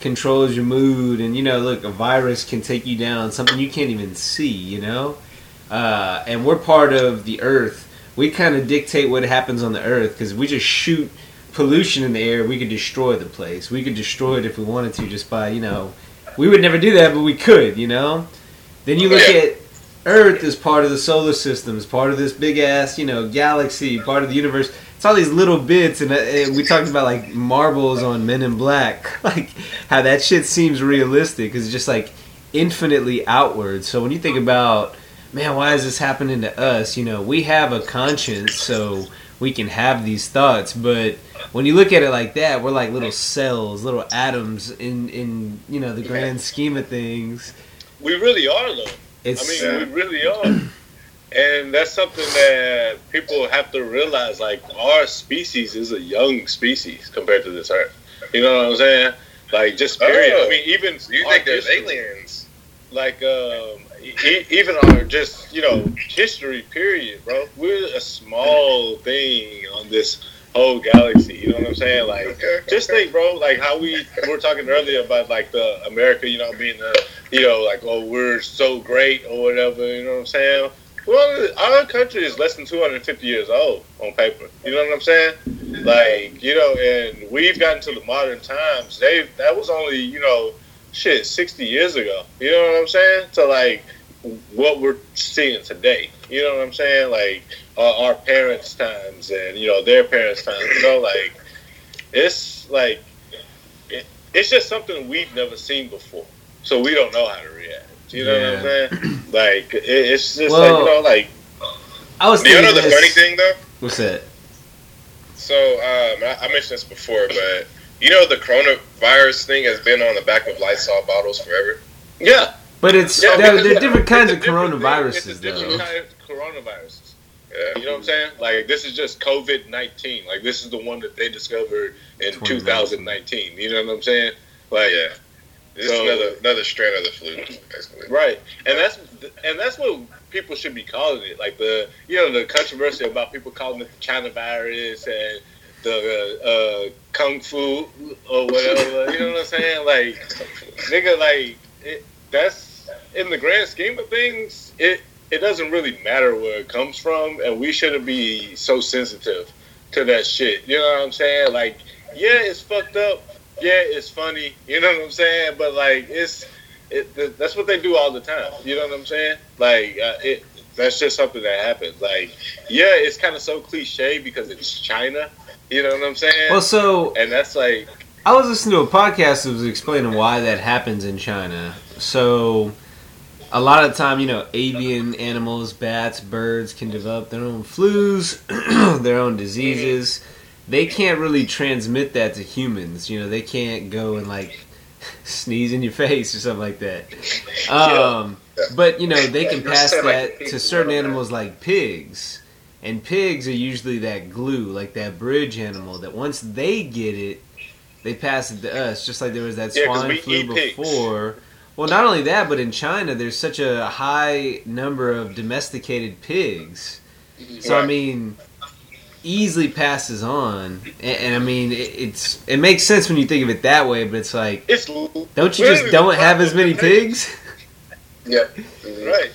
controls your mood, and you know, look, a virus can take you down, something you can't even see. You know, uh, and we're part of the Earth. We kind of dictate what happens on the Earth because we just shoot pollution in the air. We could destroy the place. We could destroy it if we wanted to, just by you know. We would never do that, but we could. You know. Then you look Yeah. at Earth is part of the solar system, as part of this big ass, you know, galaxy, part of the universe. It's all these little bits, and, uh, and we talked about like marbles on Men in Black, like how that shit seems realistic. 'cause It's just like infinitely outward. So when you think about, man, why is this happening to us? You know, we have a conscience, so we can have these thoughts, but when you look at it like that, we're like little cells, little atoms in in you know the grand scheme of things. We really are though. It's I mean, we really are. And that's something that people have to realize. Like, our species is a young species compared to this Earth. You know what I'm saying? Like, just period. Oh. I mean, even You think there's history, aliens? Like, um, e- even our just you know history. Period, bro. We're a small thing on this whole galaxy. You know what I'm saying? Like, Okay. just think, bro, like how we were talking earlier about like the America, you know, being the, you know, like oh we're so great or whatever. You know what I'm saying? Well, our country is less than 250 years old on paper. You know what I'm saying? Like you know, and we've gotten to the modern times. They that was only you know, shit, 60 years ago. You know what I'm saying? To like what we're seeing today. You know what I'm saying? Like uh, our parents' times and you know their parents' times. You know, like it's like it, it's just something we've never seen before, so we don't know how to react. You know what I'm saying? Like it, it's just like you know, like I was Do you know the this- funny thing though? What's that? So um, I, I mentioned this before, but you know the coronavirus thing has been on the back of Lysol bottles forever. yeah, But it's yeah. there, there are different kinds of it's a different thing. coronaviruses It's a different though. Kind of coronaviruses. Yeah. You know what I'm saying? Like this is just COVID nineteen. Like this is the one that they discovered in 2019. 2019. You know what I'm saying? Like Yeah. This So- is another another strand of the flu, basically. Right, and that's and that's what people should be calling it. Like the you know the controversy about people calling it the China virus and the uh, uh, kung fu or whatever. you know what I'm saying? Like nigga, like it, that's in the grand scheme of things. It it doesn't really matter where it comes from, and we shouldn't be so sensitive to that shit. You know what I'm saying? Like yeah, it's fucked up. Yeah, it's funny. You know what I'm saying? But like it's it, that's what they do all the time. You know what I'm saying? Like uh, it, that's just something that happens. Like, yeah, it's kind of so cliche because it's China. You know what I'm saying? Well, so and that's like, I was listening to a podcast that was explaining why that happens in China. So, a lot of the time, you know, avian animals, bats, birds can develop their own flus, their own diseases. They can't really transmit that to humans. You know, they can't go and like sneeze in your face or something like that. Um, but you know, they can pass like, that to certain animals like pigs. And pigs are usually that glue, like that bridge animal, that once they get it, they pass it to us, just like there was that swine flu before. Well, not only that, but in China, there's such a high number of domesticated pigs. So I mean, easily passes on, and, and I mean, it, it's it makes sense when you think of it that way. But it's like, it's don't you just don't have as many pigs? Yeah. right.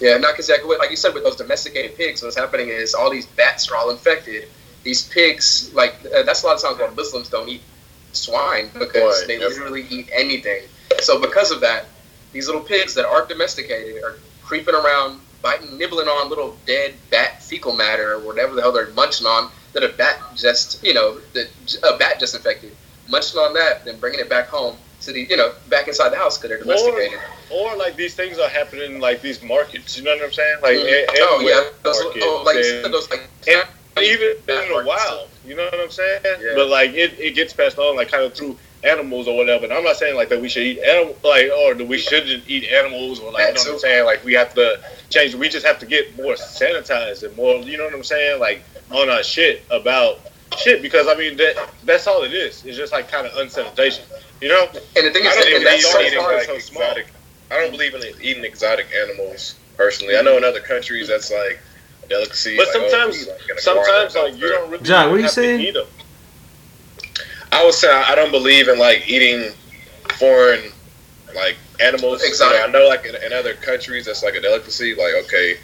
Yeah, not exactly. Like you said, with those domesticated pigs, what's happening is all these bats are all infected. These pigs, like uh, that's a lot of times why Muslims don't eat swine because Right, they yep. literally eat anything. So because of that, these little pigs that aren't domesticated are creeping around, biting, nibbling on little dead bat fecal matter or whatever the hell they're munching on. That a bat just, you know, that a bat just infected, munching on that, then bringing it back home to the, you know, back inside the house because they're domesticated. Or like these things are happening in like these markets. You know what I'm saying? Like Mhm. e- oh yeah, those, markets oh, like and- those like and even in the wild. You know what I'm saying? Yeah. But like it, it gets passed on like kind of through animals or whatever. And I'm not saying like that we should eat animal like or that we shouldn't eat animals or like you know what I'm saying? Like we have to change. We just have to get more sanitized and more. You know what I'm saying? Like on our shit about shit because I mean that that's all it is. It's just like kind of unsanitation. You know? And the thing I is, don't and that's so eating far. like so exotic. I don't believe in eating exotic animals personally. I know in other countries that's like a delicacy. But like, oh, sometimes, like sometimes like you don't really John, what are you have to saying? Eat 'em. I would say I don't believe in like eating foreign like animals. Exotic. You know, I know like in, in other countries that's like a delicacy. Like okay,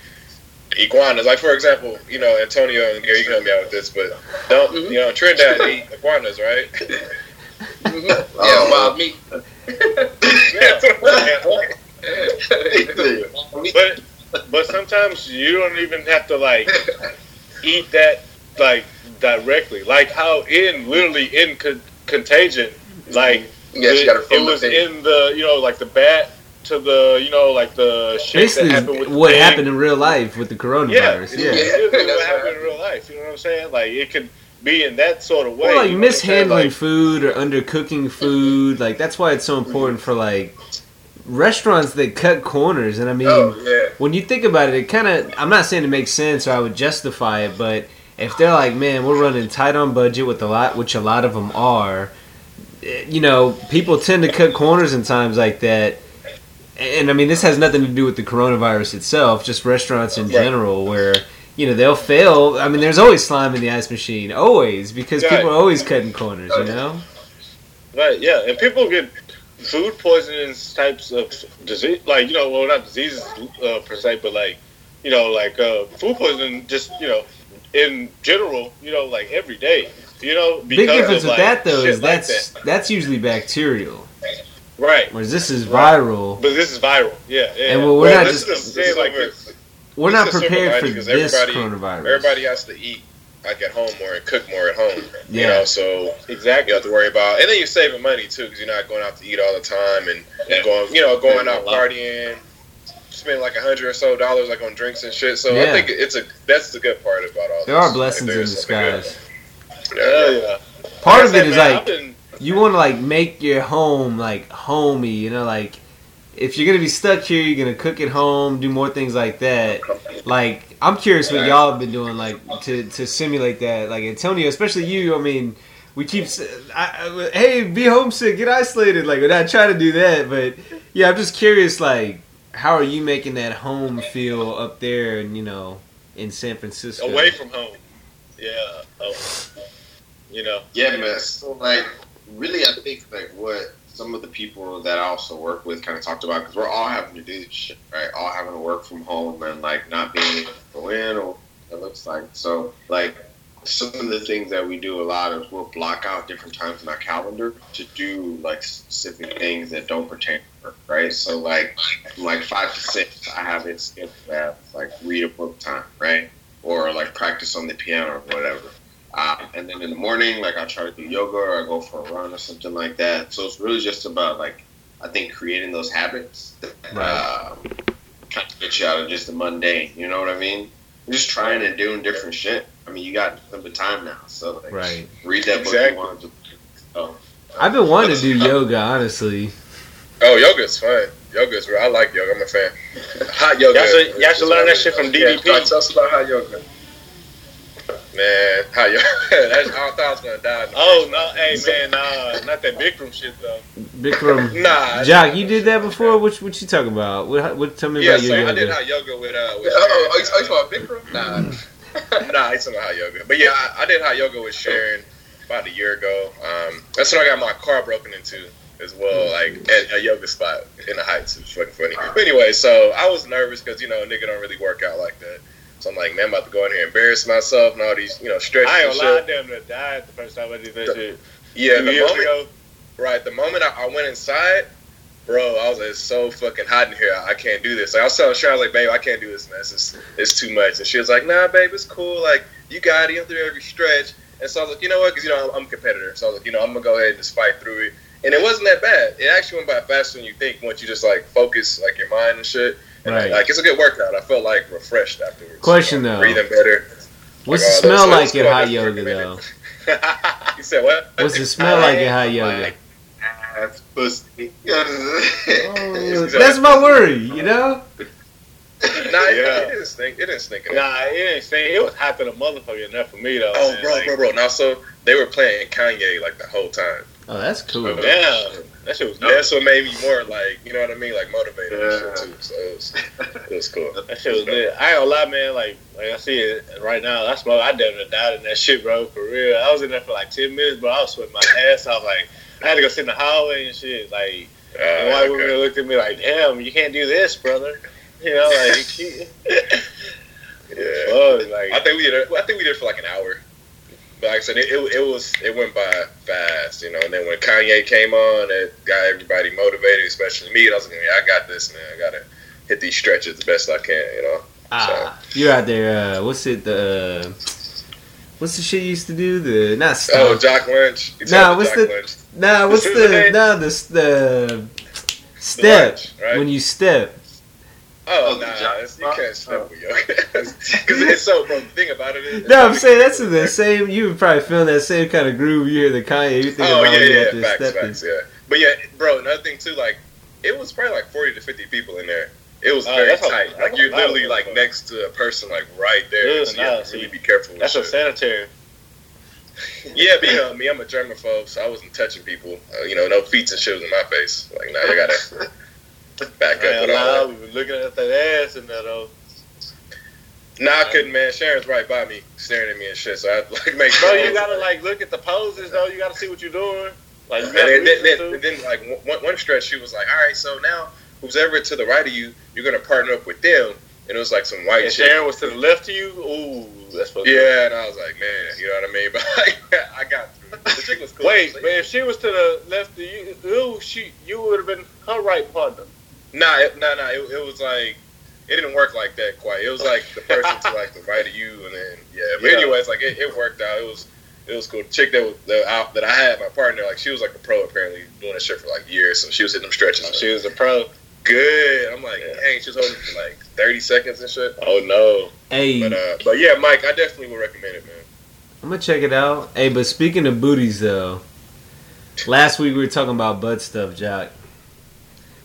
iguanas. Like for example, you know Antonio and Gary, you can help me out with this, but don't Mhm. you know Trinidad eat iguanas, right? Mhm. yeah, wild meat. But but sometimes you don't even have to like eat that like directly. Like how in literally in con- Contagion, like Yes, you it, it was the thing. in the you know like the bat to the you know like the shit Basically, that happened with what the happened in real life with the coronavirus. it's Yeah. literally That's what happened in real life. You know what I'm saying? Like it could be in that sort of way. Or like you know what I'm saying? mishandling Like, food or undercooking food. Like that's why it's so important for like restaurants that cut corners. And I mean, Oh yeah. when you think about it, it kind of. I'm not saying it makes sense or I would justify it, but if they're like, man, we're running tight on budget with a lot, which a lot of them are. eh, You know, people tend to cut corners in times like that. And I mean, this has nothing to do with the coronavirus itself, just restaurants in general, where you know they'll fail. I mean, there's always slime in the ice machine, always because Right. people are always cutting corners. You know, right? Yeah, and people get food poisoning types of disease, like you know, well, not diseases uh, per se, but like you know, like uh, food poisoning, just you know, in general, you know, like every day. You know, big difference of, with like, that though shit is like that's that. that's usually bacterial, right. whereas this is Right. viral. But this is viral. Yeah, yeah. And we're Well, not just is the silver- like we're this not is the silver prepared for this everybody- coronavirus. Everybody has to eat like at home more and cook more at home. You Yeah. know, so exactly. don't have to worry about, and then you're saving money too because you're not going out to eat all the time and, Yeah. and going, you know, going out A lot. partying, spending like a hundred or so dollars like on drinks and shit. So Yeah. I think it's a that's the good part about all. there this. are Like, blessings in there's something good. disguise. Yeah, yeah. yeah. Part of Like I it is said, man, like been- you want to like make your home like homey. You know, like if you're gonna be stuck here, you're gonna cook at home, do more things like that. Like I'm curious what y'all have been doing, like to to simulate that. Like Antonio, especially you. I mean, we keep s- I, I- hey, be homesick, get isolated. Like we're not trying to do that, but yeah, I'm just curious. Like, how are you making that home feel up there, and you know, in San Francisco? away from home. Yeah. Oh. You know. Yeah, man. So, like, really, I think like what some of the people that I also work with kind of talked about because we're all having to do this shit, right? All having to work from home and like not being able to go in or it looks like. So, like, some of the things that we do a lot is we'll block out different times in our calendar to do like specific things that don't pertain to work, right? So, like, like five to six, I have it scheduled as like read a book time, right? Or like practice on the piano or whatever. Um, and then in the morning, like I try to do yoga or I go for a run or something like that. So it's really just about like I think creating those habits that Right. um, kind of get you out of just the mundane. You know what I mean? Just trying and doing different shit. I mean, you got nothing but time now, so like, Right. read that book you wanted to. So, I've been wanting to do yoga, honestly. Oh, yoga's fun. Yoga's real. I like yoga. I'm a fan. Hot yoga. Y'all should- y'all should learn that shit from Yeah, DDP. tell us about hot yoga. Man, hot yoga. That's, I thought I was gonna die. Oh no, hey man, nah, not that Bikram shit though. Bikram. Nah, Jock, you did that before? What what you talking about? What, what tell me Yeah, about so your I did yoga? hot yoga with uh. With Oh, oh, you talking about Bikram? Nah. nah, it's not hot yoga. But yeah, I, I did hot yoga with Sharon about a year ago. Um, that's when I got my car broken into as well, like at a yoga spot in the Heights. It was fucking funny. But anyway, so I was nervous because you know nigga don't really work out like that. So I'm like, man, I'm about to go in here and embarrass myself and all these, you know, stretches I ain't gonna lie, I shit. damn near died the first time I did that shit. Yeah, Two the moment, ago. right, the moment I, I went inside, bro, I was like, it's so fucking hot in here. I can't do this. Like, I was telling Sharon, I was like, babe, I can't do this, man. It's, just, it's too much. And she was like, nah, babe, it's cool. Like, you got it. You have to do every stretch. And so I was like, you know what? Because, you know, I'm, I'm a competitor. So I was like, you know, I'm going to go ahead and just fight through it. And it wasn't that bad. It actually went by faster than you think once you just, like, focus, like, your mind and shit. And, Right. like, it's a good workout. I felt, like, refreshed afterwards. Question, know, though. Breathing better. What's Like, the smell like at hot yoga though? You said what? What's the smell like at hot yoga? Like, ass pussy. Oh, that's my worry, you know. Nah, it, Yeah. it didn't stink. It didn't stink. at all. Nah, it ain't saying it was hot to the motherfucker enough for me though. Oh, man. bro, Like, bro, bro. Now, so they were playing Kanye like the whole time. Oh, that's cool. Damn, that shit was dope. That's what made me more like, you know what I mean, like motivated Yeah. and shit too. So it was, it was cool. That shit was lit. I ain't gonna lie, man. Like, like I see it right now. I smoke. I damn near died in that shit, bro. For real. I was in there for like ten minutes, bro. I was sweating my ass off. Like, I had to go sit in the hallway and shit. Like, Uh, and white okay. women looked at me like, "Damn, you can't do this, brother." You know, like, Yeah. fuck, like, I think we did. It, I think we did for like an hour. But like I said, it, it, it was it went by fast, you know. And then when Kanye came on, it got everybody motivated, especially me. And I was like, yeah, I got this, man. I gotta hit these stretches the best I can, you know. Ah, you're out there. Uh, what's it? The uh, what's the shit you used to do? The not stomp. Oh, Jock Lynch. You Nah, what's Jock the- Lynch. Nah, what's What's the his nah the the Step lunch, right? when you step. Oh, Oh, nah, job- you can't step with yoga. Because it's so, bro, the thing about it is. No, I'm saying that's in the same. You would probably feel that same kind of groove you hear the Kanye. You think Oh, about yeah, when yeah, facts, facts, yeah. But yeah, bro, another thing too, like, it was probably like 40 to 50 people in there. It was Oh, very that's a- tight. that's Like, you're literally, like, people. next to a person, like, right there. Yeah, so you have nah, to really be careful with That's shit. a sanitary. Yeah, but you know me, I'm a germaphobe, so I wasn't touching people. Uh, you know, no feet and shit was in my face. Like, now you gotta back up Man, with all nah, we were looking at that ass in there though. Nah, I couldn't, man. Sharon's right by me, staring at me and shit. So I like make Bro, sure. you gotta like look at the poses though. You gotta see what you're doing. Like, you And then, then, listen then, then, like one, one stretch, she was like, "All right, so now who's ever to the right of you, you're gonna partner up with them." And it was like some white shit. and chick. Sharon was to the left of you. Ooh, that's what. Yeah, and I was like, man, you know what I mean? But like, I got through. The chick was cool. Wait, but if she was to the left of you, ooh, she, you would have been her right partner. Nah, it, nah, nah. It, it was like it didn't work like that quite. It was like the person to like the right of you, and then yeah. But Yeah. anyways, like it, it worked out. It was it was cool. The chick that was that, I, that I had my partner, like she was like a pro apparently doing that shit for like years. So she was hitting them stretches. and She was a pro. Good. I'm like, Yeah. dang, she was holding for like 30 seconds and shit. Oh no. Hey, But uh, but yeah, Mike, I definitely would recommend it, man. I'm gonna check it out. Hey, but speaking of booties though, last week we were talking about butt stuff, Jock.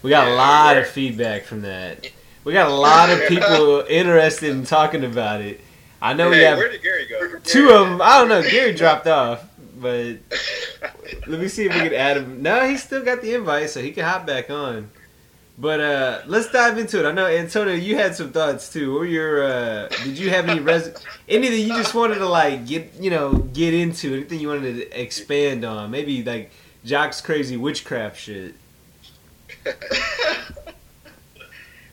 We got a lot we of feedback from that. We got a lot of people interested in talking about it. I know we hey, have where did Gary go? two of them. I don't know. Gary dropped off, but let me see if we can add him. No, he still got the invite, so he can hop back on. But uh let's dive into it. I know Antonio, you had some thoughts too. What were your uh did you have any res anything you just wanted to like get you know, get into, anything you wanted to expand on? Maybe like Jock's crazy witchcraft shit.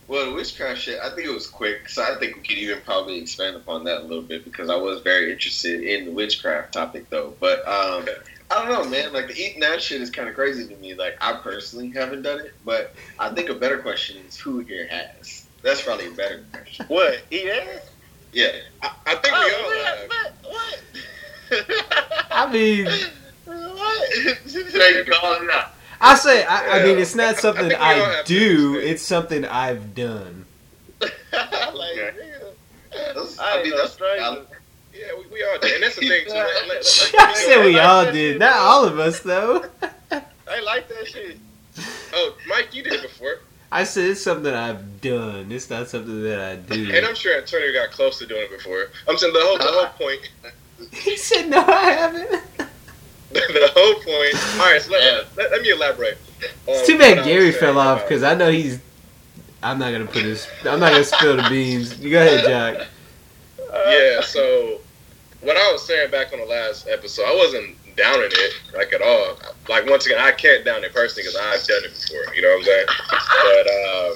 Well, the witchcraft shit, I think it was quick, so I think we could even probably expand upon that a little bit because I was very interested in the witchcraft topic, though. But um, I don't know, man. Like the eating that shit is kind of crazy to me. Like I personally haven't done it, but I think a better question is who here has. That's probably a better question. What? Eat ass? Yeah, I, I think we oh, all Oh, have. what? What? I mean What? I say I, I mean it's not something I think we all I, do, it's something I've done. like, nigga, Those- I mean, no that's stranger. Valid. Yeah, we, we all did. And that's the thing, too. Let, let, let, I said we all did, not all of us though. I like that shit. Oh, Mike, you did it before. I said it's something I've done. It's not something that I do. And I'm sure Antonio got close to doing it before. I'm saying the whole, the whole point. He said no, I haven't. the whole point. All right, so let, let, let me elaborate. It's too bad Gary fell off because I know he's. I'm not gonna put his. I'm not gonna spill the beans. You go ahead, Jack. Yeah, so what I was saying back on the last episode, I wasn't downing it like at all. Like once again, I can't down it personally because I've done it before. You know what I'm saying? But um,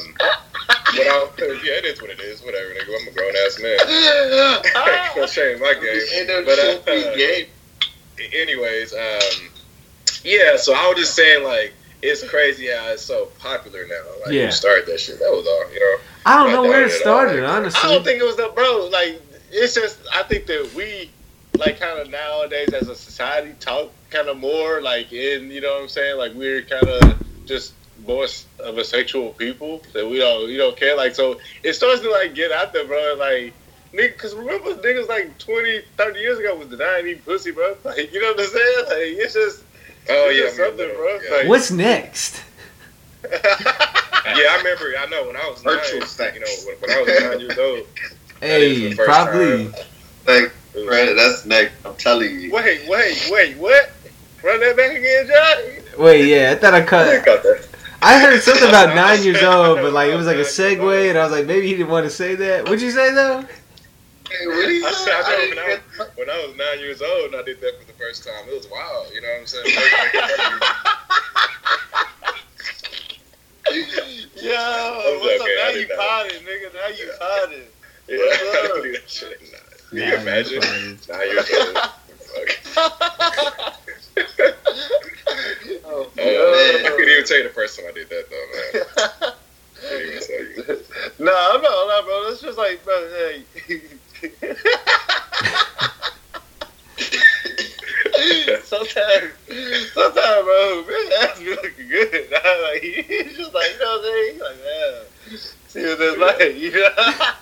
what I yeah, it is what it is. Whatever, nigga. I'm a grown ass man. I ain't gonna change my game. But, uh, game. anyways, um, yeah. So I was just saying, like, it's crazy how it's so popular now. Like, Yeah. you started that shit. That was all. You know. I don't know where it started, all. started, I don't think it was the bro. Like it's just I think that we like kind of nowadays as a society talk kind of more like in you know what I'm saying like we're kind of just more of a sexual people that we don't you don't care like so it starts to like get out there bro like nigga because remember niggas like 20 30 years ago was denying eating pussy bro like you know what I'm saying like it's just Oh it's yeah, just I remember something bro that. like, What's next? Yeah, I remember. I know when I was Virtual nine, sex. you know, when, when I was nine years old. Hey, the first probably. Like, it was- Brandon, that's next. I'm telling you. wait wait wait what run that back again John Wait, yeah, I thought I I cut. I heard something about nine years old, but like it was like a segue, and I was like, maybe he didn't want to say that. What'd you say though? Hey, what I said, I I know when I, was, when I was nine years old and I did that for the first time, it was wild. You know what I'm saying? Yo, I'm what's up? Now you potted, nigga. Now you potted. yeah, I don't do that shit at nine. Can you Nah, imagine? that's Nine years old. Fuck. Oh, Uh, I couldn't even tell you the first time I did that though, man. Couldn't even tell you. no, no, no, bro. It's just like, bro, hey. sometimes, sometimes, bro, man, ass be looking good. like, he's just like, you know You like, man. See what that's like, you know?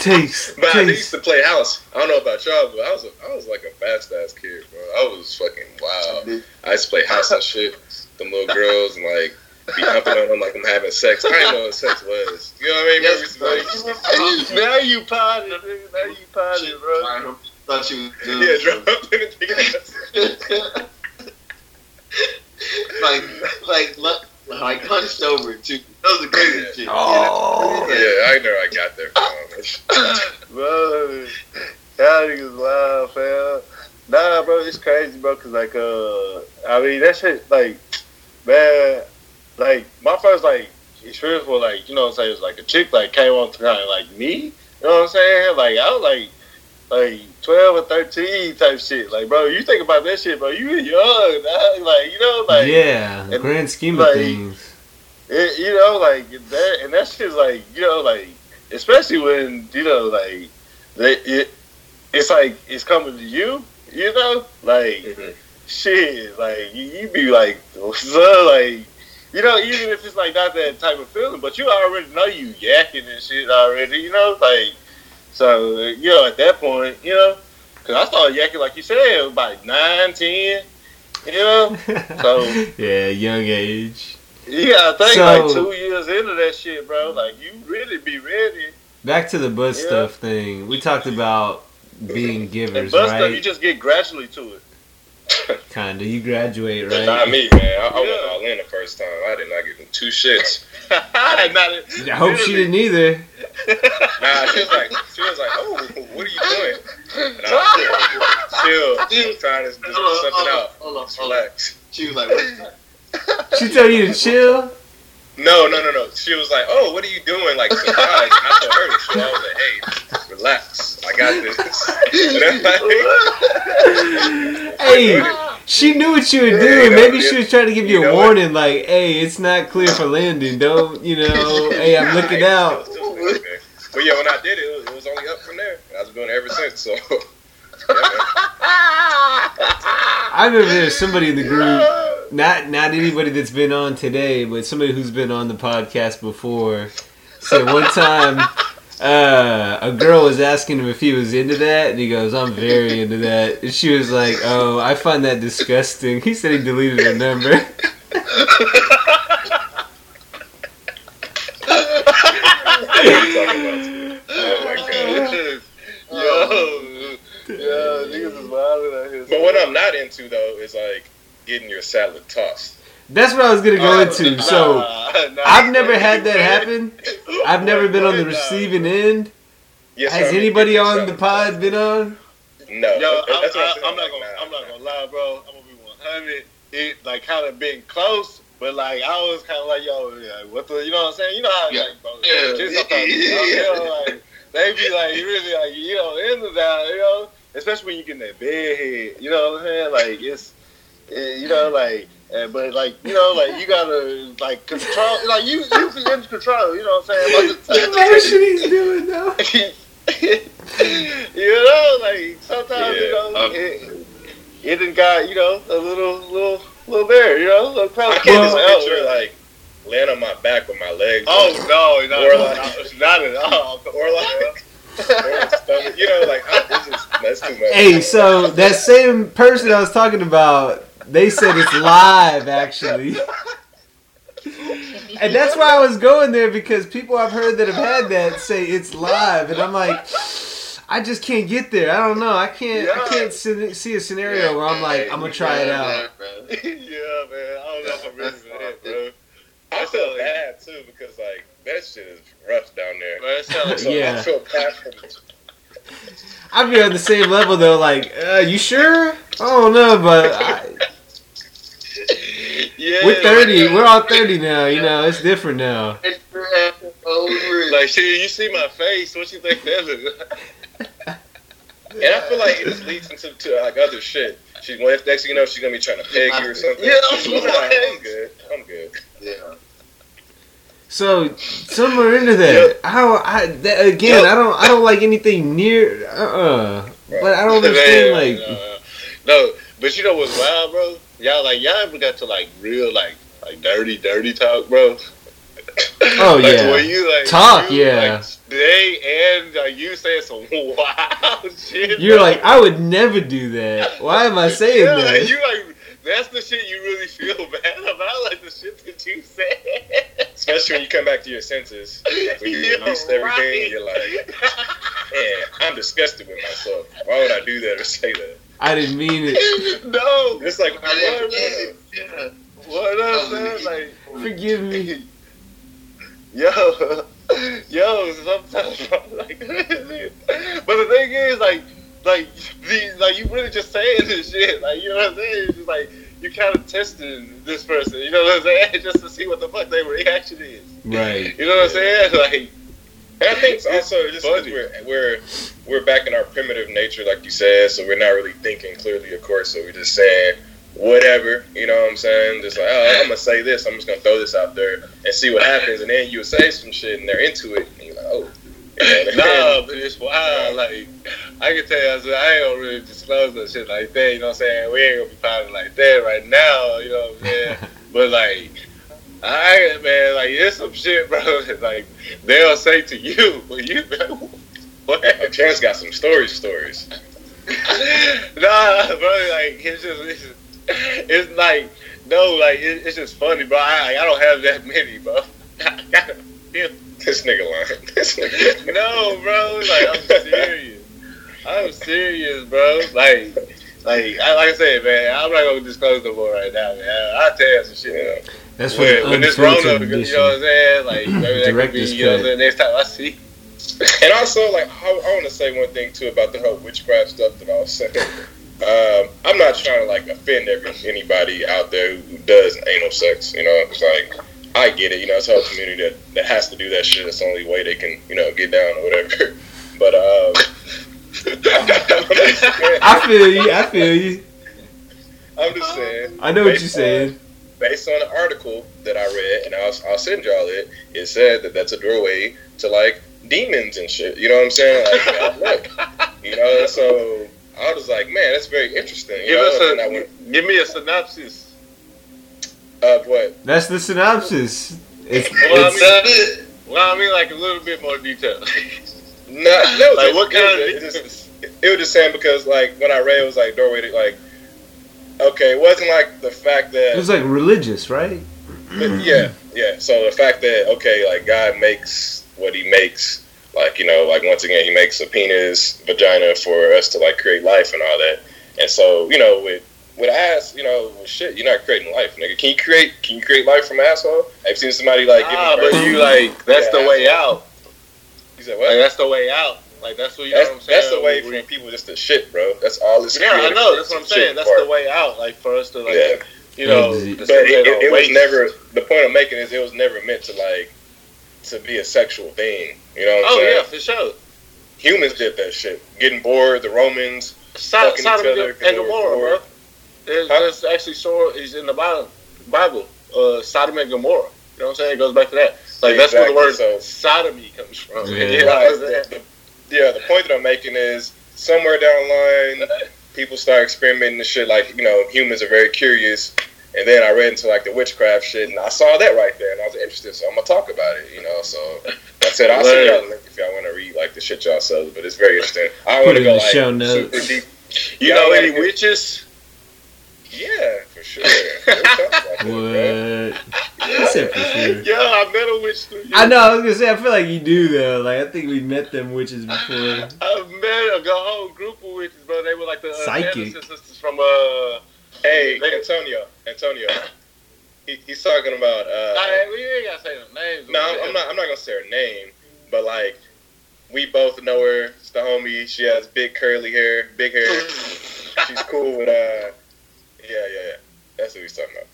Taste. But I used to play house. I don't know about y'all, but I was a, I was like a fast ass kid, bro. I was fucking wild. I used to play house and shit. Them little girls and like be humping on them like I'm having sex. I didn't know what sex was. You know what I mean? Yes, bro? We used to, oh, like, now you potted, nigga. Now you potted, bro. I thought you was doing yeah, drop in the like, like, look, like hunched over too. That was the crazy shit. Oh. Yeah, I know I got there from. bro, y'all niggas wild, fam. Nah, bro, it's crazy, bro, because, like, uh, I mean, that shit, like, man, like, my first, like, experience was, like, you know what I'm saying, it was, like, a chick, like, came on to kind of, like, me, you know what I'm saying? Like, I was, like, like, 12 or 13 type shit. Like, bro, you think about that shit, bro, you young, dog. Like, you know, like, yeah, the and, grand scheme of things. it, you know, like that, and that shit's like, you know, like especially when you know, like they, it, it's like it's coming to you, you know, like Mhm. shit, like you, you be like, so like, you know, even if it's like not that type of feeling, but you already know you yakking and shit already, you know, like, so you know, at that point, you know, because I started yakking like you said, about nine, ten, you know, so. yeah, young age. Yeah, gotta think So- like two years into that shit, bro. Like you really be ready. Back to the butt Yeah. stuff thing. We talked about being And givers, bust up, you just get gradually to it. Kinda. You graduate, right? Not right? me, man. I, I went Yeah. all in the first time. I did not give them two shits. Not it- I hope she didn't either. Nah, she was like, she was like, oh, what are you doing? And I was like, chill. I'm trying to just do something hold on, out. hold on, hold on. relax. She was like, what's that? She told you to chill. No, no, no, no. She was like, "Oh, what are you doing?" Like surprised. And I told her chill. I was like, "Hey, relax. I got this." Like, Hey, she knew what you were doing. Maybe she was trying to give you a warning, like, "Hey, it's not clear for landing. Don't, you know? Hey, I'm looking out." But yeah, when I did it, it was, only up from there. I've been doing it ever since. So. I remember there's somebody in the group, not not anybody that's been on today, but somebody who's been on the podcast before, said one time uh, a girl was asking him if he was into that, and he goes, "I'm very into that." And she was like, "Oh, I find that disgusting." He said he deleted her number. Oh my god. Yo, yo, niggas is wild out here. But what I'm not into though is like getting your salad tossed. That's what I was gonna go uh, into. So Nah, nah. I've never had that happen. I've never been on the receiving end. Yes, Has sir, anybody on the salad pod been on? tossed. No. Yo, I'm, that's I, saying. I'm not gonna, nah, I'm not gonna lie, bro. I'm gonna be 100. It like kind of been close, but like I was kind of like, yo, like, what the, you know what I'm saying? You know how Yeah. like, bro, Yeah. just sometimes, you know, like they be like you really like, you know, in the down, you know, especially when you get in that bed head, you know what I'm saying? Like it's, eh, you know, like. eh, but like you know, like you gotta like control, like you you be in control. You know what I'm saying? The motion he's doing though. you know, like sometimes you know um, it, it done got you know a little little little there, you know, a little close. I can't just Well, picture like laying on my back with my legs. Oh no, no, Or like- no, not at all. Or like, or stomach. You know, like I, it's just, that's too much. Hey, so that same person I was talking about, they said it's live actually. And that's why I was going there because people I've heard that have had that say it's live, and I'm like, I just can't get there. I don't know. I can't. I can't see see a scenario where I'm like, I'm gonna try it out. yeah, man. I don't know if I'm ready for that, bro. I feel bad too because like that shit is rough down there. Man, it sound like So Yeah. I feel bad for them. I'd be on the same level though. Like, uh, you sure? I don't know, but I, yeah, we're 30. We're all 30 now. You know, it's different now. Over Like, shit, you see my face. What you think that is? And I feel like it just leads into to, like other shit. She's well, next thing you know, she's gonna be trying to peg you or something. Yeah, Nah, right. I'm good. I'm good. yeah. So some are into that. How I that, again? I don't. I don't like anything near. Uh. uh But I don't understand. Man, Like, uh, no, but you know what's wild, bro? y'all like y'all ever got to like real like like dirty dirty talk, bro? Oh like, yeah. You like Talk, you, yeah. Like, they and like you saying some wild shit. You're bro. like, I would never do that. Why am I saying yeah, that? you like that's the shit you really feel bad about, like the shit that you said. Especially when you come back to your senses. Like when you Yeah, release everything, right. you're like, man, I'm disgusted with myself. Why would I do that or say that? I didn't mean it. no, It's like, what, yeah. what I'm saying, like. Forgive me. Yo, yo, sometimes I'm like, but the thing is, like, like, the, like you really just saying this shit, like, you know what I'm saying? It's just like you kind of testing this person, you know what I'm saying, just to see what the fuck their reaction is. Right. You know what I'm saying? Like, And I think it's also just 'cause funny. we're, we're we're back in our primitive nature, like you said, so we're not really thinking clearly, of course. So we're just saying whatever, you know what I'm saying? Just like, oh, I'm gonna say this. I'm just gonna throw this out there and see what happens. And then you say some shit, and they're into it, and you're like, you know, nah, but it's wild. Like, I can tell you, I, said, I ain't gonna really disclose that shit like that. You know what I'm saying? We ain't gonna be pounding like that right now. You know what I'm saying? but like, I man, like it's some shit, bro. Like they'll say to you, but you what? Chance got some stories, stories. nah, bro. Like it's just, it's, just- it's like no, like it, it's just funny, bro. I, I don't have that many, bro. I gotta feel This nigga lying. This nigga. no, bro. Like I'm serious. I'm serious, bro. Like, like, I, like I said, man. I'm not gonna disclose no more right now, man. I'll tell you some shit. Yeah. That's for When, the when this Rona, unfiltered you know what I'm saying? Like, maybe that could be, you know what I'm saying? Next time I see. And also, like, I, I want to say one thing too about the whole witchcraft stuff that I was saying. Um, I'm not trying to like offend every anybody out there who does anal sex. You know, it's like I get it. You know, it's a whole community that, that has to do that shit. It's the only way they can, you know, get down or whatever. But um, I feel you. I feel you. I'm just saying. I know what you're on- based on an article that I read, and I'll, I'll send y'all it, it said that that's a doorway to like demons and shit. You know what I'm saying? Like, bad luck. You know, so I was like, man, that's very interesting. You Give know, us and I a, went, give me a synopsis. Of what? That's the synopsis. It's, Well, I it's mean, well, I mean, like a little bit more detail. No, no, Like, it- what kind was- of- It, just, it was just saying because like when I read, it was like doorway to like. Okay, it wasn't like the fact that it was like religious, right? Yeah, yeah. So the fact that okay, like God makes what He makes, like you know, like once again, He makes a penis, vagina for us to like create life and all that. And so you know, with with ass, you know, well, shit, you're not creating life, nigga. Can you create? Can you create life from asshole? I've seen somebody like? give ah, birth- but you like that's Yeah, the way out. You said Like what? that's the way out. Like that's what you know That's, what I'm saying. that's the way We- for people just to shit, bro. That's all this. Yeah, I know. That's what I'm saying. That's part. the way out. Like for us to like, Yeah. you know, Exit. to But it, it, it was never. The point I'm making is it was never meant to like to be a sexual thing. You know what I'm Oh saying? yeah, for sure. Humans did that shit. Getting bored. The Romans. Sodom, Fucking Sodom each other and 'cause they were Gomorrah, bro. Bored. There's, Huh? there's actually sure is in the Bible. Bible, uh, Sodom and Gomorrah. You know what I'm saying? It goes back to that. Like that's where the word Exactly, so- sodomy comes from. Yeah. You know what I'm? The- yeah, the point that I'm making is somewhere down the line, people start experimenting and shit. Like you know, humans are very curious. And then I read into like the witchcraft shit, and I saw that right there, and I was interested. So I'm gonna talk about it, you know. So like I said I'll send y'all a link if y'all want to read like the shit y'all said, but it's very interesting. I Put want it to go like show super notes. deep. You Yeah, know I any like witches? Yeah, for sure. We'll talk about that. What? I said for sure. Yeah, I met a witch through you. I know. I was gonna say. I feel like you do though. Like I think we met them witches before. I've met a go- whole group of witches, bro. They were like the uh, Psychic. Anderson sisters from uh. Hey, Antonio, Antonio. He, he's talking about. Uh, Nah, we ain't gotta say the names. no, I'm, I'm not. I'm not gonna say her name, but like, we both know her. It's the homie. She has big curly hair, big hair. She's cool with. uh Yeah, yeah, yeah. That's what he's talking about.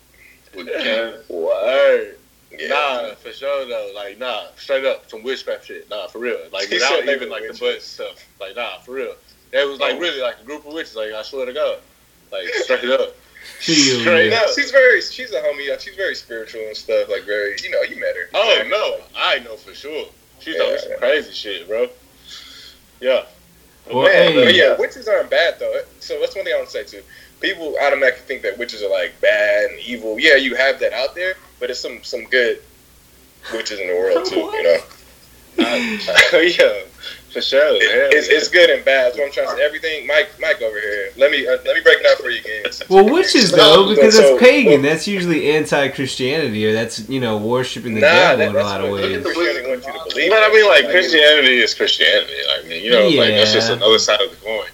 Word. Yeah. Nah, for sure though. Like, nah, straight up, some witchcraft shit. Nah, for real. Like, He without said they even were like the witches. butt stuff. Like, nah, for real. It was like Oh. really like a group of witches. Like, I swear to God. Like, straight up. Feel Straight ya. up. She's very. She's a homie. She's very spiritual and stuff. Like very. You know, you met her. Oh no, I know for sure. She's Yeah, told me some yeah. crazy shit, bro. Yeah. Well, Man, hey. But yeah, witches aren't bad though. So that's one thing I want to say too. People automatically think that witches are like bad and evil. Yeah, you have that out there, but it's some some good witches in the world too. You know, yeah, for sure. It- yeah. it's, it's good and bad. That's what I'm trying to say. Everything, Mike, Mike over here. Let me uh, let me break it down for you again. Well, witches though, because so- that's pagan. That's usually anti-Christianity, or that's you know worshiping the Nah, devil that, in a that's lot of what ways. Christianity wants you to believe. But I mean, like Like, Christianity is Christianity. Like, I mean, you know, like that's just another side of the coin.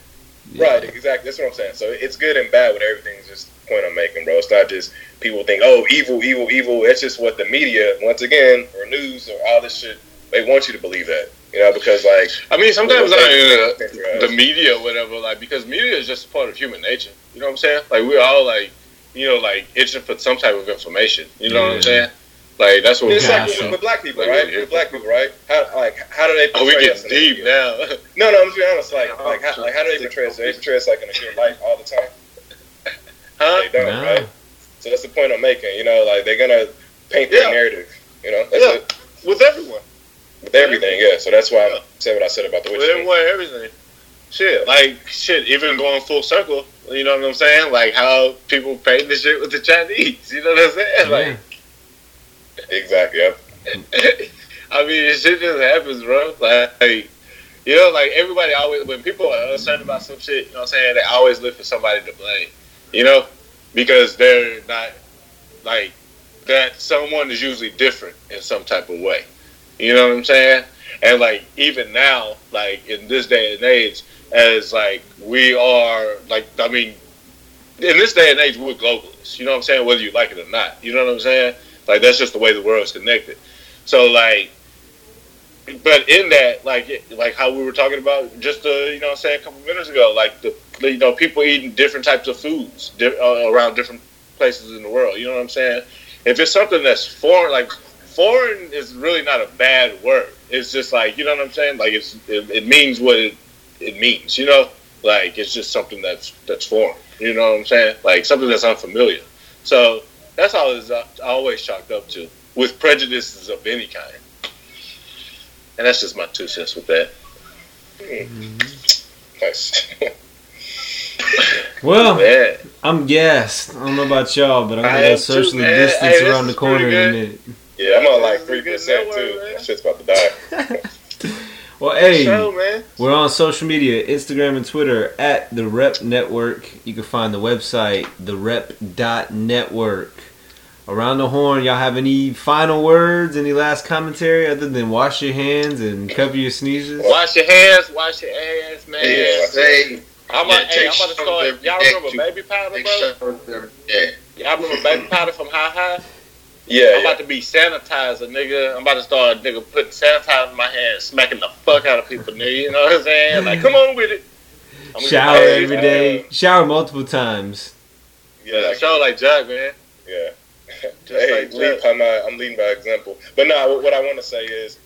Right, exactly. That's what I'm saying. So it's good and bad with everything. It's just the point I'm making, bro. It's not just people think, oh, evil, evil, evil. It's just what the media, once again, or news or all this shit, they want you to believe that. You know, because like I mean, sometimes Well, not they- even uh, the media or whatever, like because media is just a part of human nature. You know what I'm saying? Like we're all like, you know, like itching for some type of information. You know what I'm saying? Like that's what it's we're like Gotcha. with, with black people, Like, right? yeah. With black people, right? How like how do they Oh, we get us the deep media? now. No, no, I'm just being honest. Like, oh, like, how, like, how do they portray us? They portray us like in a good light all the time. huh? They don't, Nah. right? So that's the point I'm making. You know, like they're gonna paint Yeah. their narrative. You know, that's Yeah. it. With everyone. With everything, yeah. So that's why I said what I said about the With witch. thing. everyone, everything. Shit, like shit. Even going full circle. You know what I'm saying? Like how people paint the shit with the Chinese. You know what I'm saying? Like. Exactly. Yep. I mean, it shit just happens, bro. Like, you know, like everybody always, when people are upset about some shit, you know what I'm saying? They always look for somebody to blame, you know, because they're not like that. Someone is usually different in some type of way. You know what I'm saying? And like even now, like in this day and age, as like we are, like I mean, in this day and age, we're globalists. You know what I'm saying? Whether you like it or not. You know what I'm saying? Like that's just the way the world is connected. So like, but in that, like, like how we were talking about just uh, you know, I'm saying a couple minutes ago, like the you know people eating different types of foods di- uh, around different places in the world. You know what I'm saying? If it's something that's foreign, like foreign is really not a bad word. It's just like you know what I'm saying. Like it's it, it means what it it means. You know, like it's just something that's that's foreign. You know what I'm saying? Like something that's unfamiliar. So that's all it's uh, always chalked up to with prejudices of any kind. And that's just my two cents with that. Nice. Well, Man, I'm gassed. I don't know about y'all, but I'm gonna go am too, socially man. distance Hey, around the corner in a minute. yeah, I'm on like three percent too. man. That shit's about to die. Well, hey, show, man. we're on social media, Instagram and Twitter at the Rep Network. You can find the website, therep.network. Around the horn, y'all have any final words, any last commentary other than wash your hands and cover your sneezes? Wash your hands, wash your ass, man. Yeah. Say, I'm, Yeah, about, hey, I'm about to start. Y'all remember baby powder, bro? showers every day. Y'all remember baby powder from High High? Yeah, I'm yeah. about to be sanitizer, nigga. I'm about to start, nigga, putting sanitizer in my hand, smacking the fuck out of people, nigga. You know what I'm saying? Like, come on with it. I'm Shower get my every ass, day. Shower multiple times. Yeah, Yeah, show like Jack, man. yeah. Hey, like lead, that. I'm, I'm leading by example. But no, what, what I want to say is,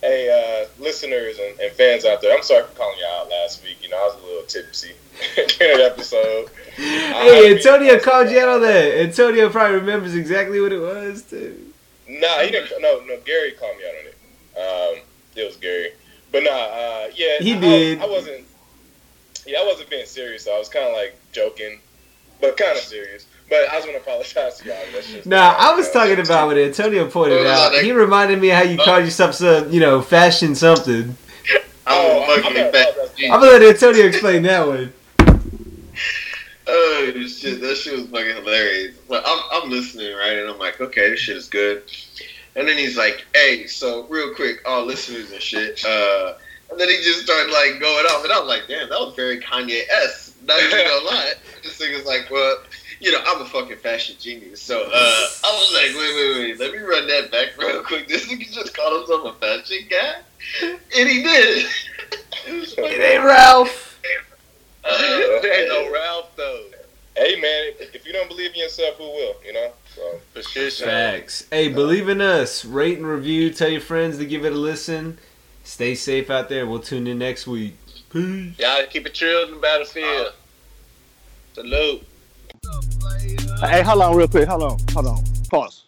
hey, uh, listeners and, and fans out there, I'm sorry for calling you out last week. You know, I was a little tipsy during the episode. Hey, Antonio called you out on that. Antonio probably remembers exactly what it was, too. Nah, he didn't. No, no, Gary called me out on it. Um, it was Gary. But nah, uh, yeah, He I, did. I, wasn't. Yeah, I wasn't being serious. I was kind of like joking, but kind of serious. But I was gonna apologize to y'all. That's just Nah, I was talking about what Antonio pointed Oh, out. like- He reminded me how you called yourself some, you know, fashion something. I Oh, I'm fucking gonna I'm gonna let Antonio explain that one. Oh shit, that shit was fucking hilarious. But I'm I'm listening, right? And I'm like, okay, this shit is good. And then he's like, hey, so real quick, all listeners and shit. Uh, and then he just started like going off, and I was like, damn, that was very Kanye s. Not even gonna lie. This nigga's like, well, you know, I'm a fucking fashion genius. So uh, I was like, wait, wait, wait, let me run that back real quick. This nigga just called himself a fashion guy, and he did. it was It ain't Ralph. Uh, ain't no Ralph though. Hey man, if, if you don't believe in yourself, who will? You know. So For sure. sure. Facts. Hey, believe in us. Rate and review. Tell your friends to give it a listen. Stay safe out there. We'll tune in next week. Peace. Y'all keep it chilled in the battlefield. Salute. Hey, hold on real quick. Hold on. Hold on. Pause.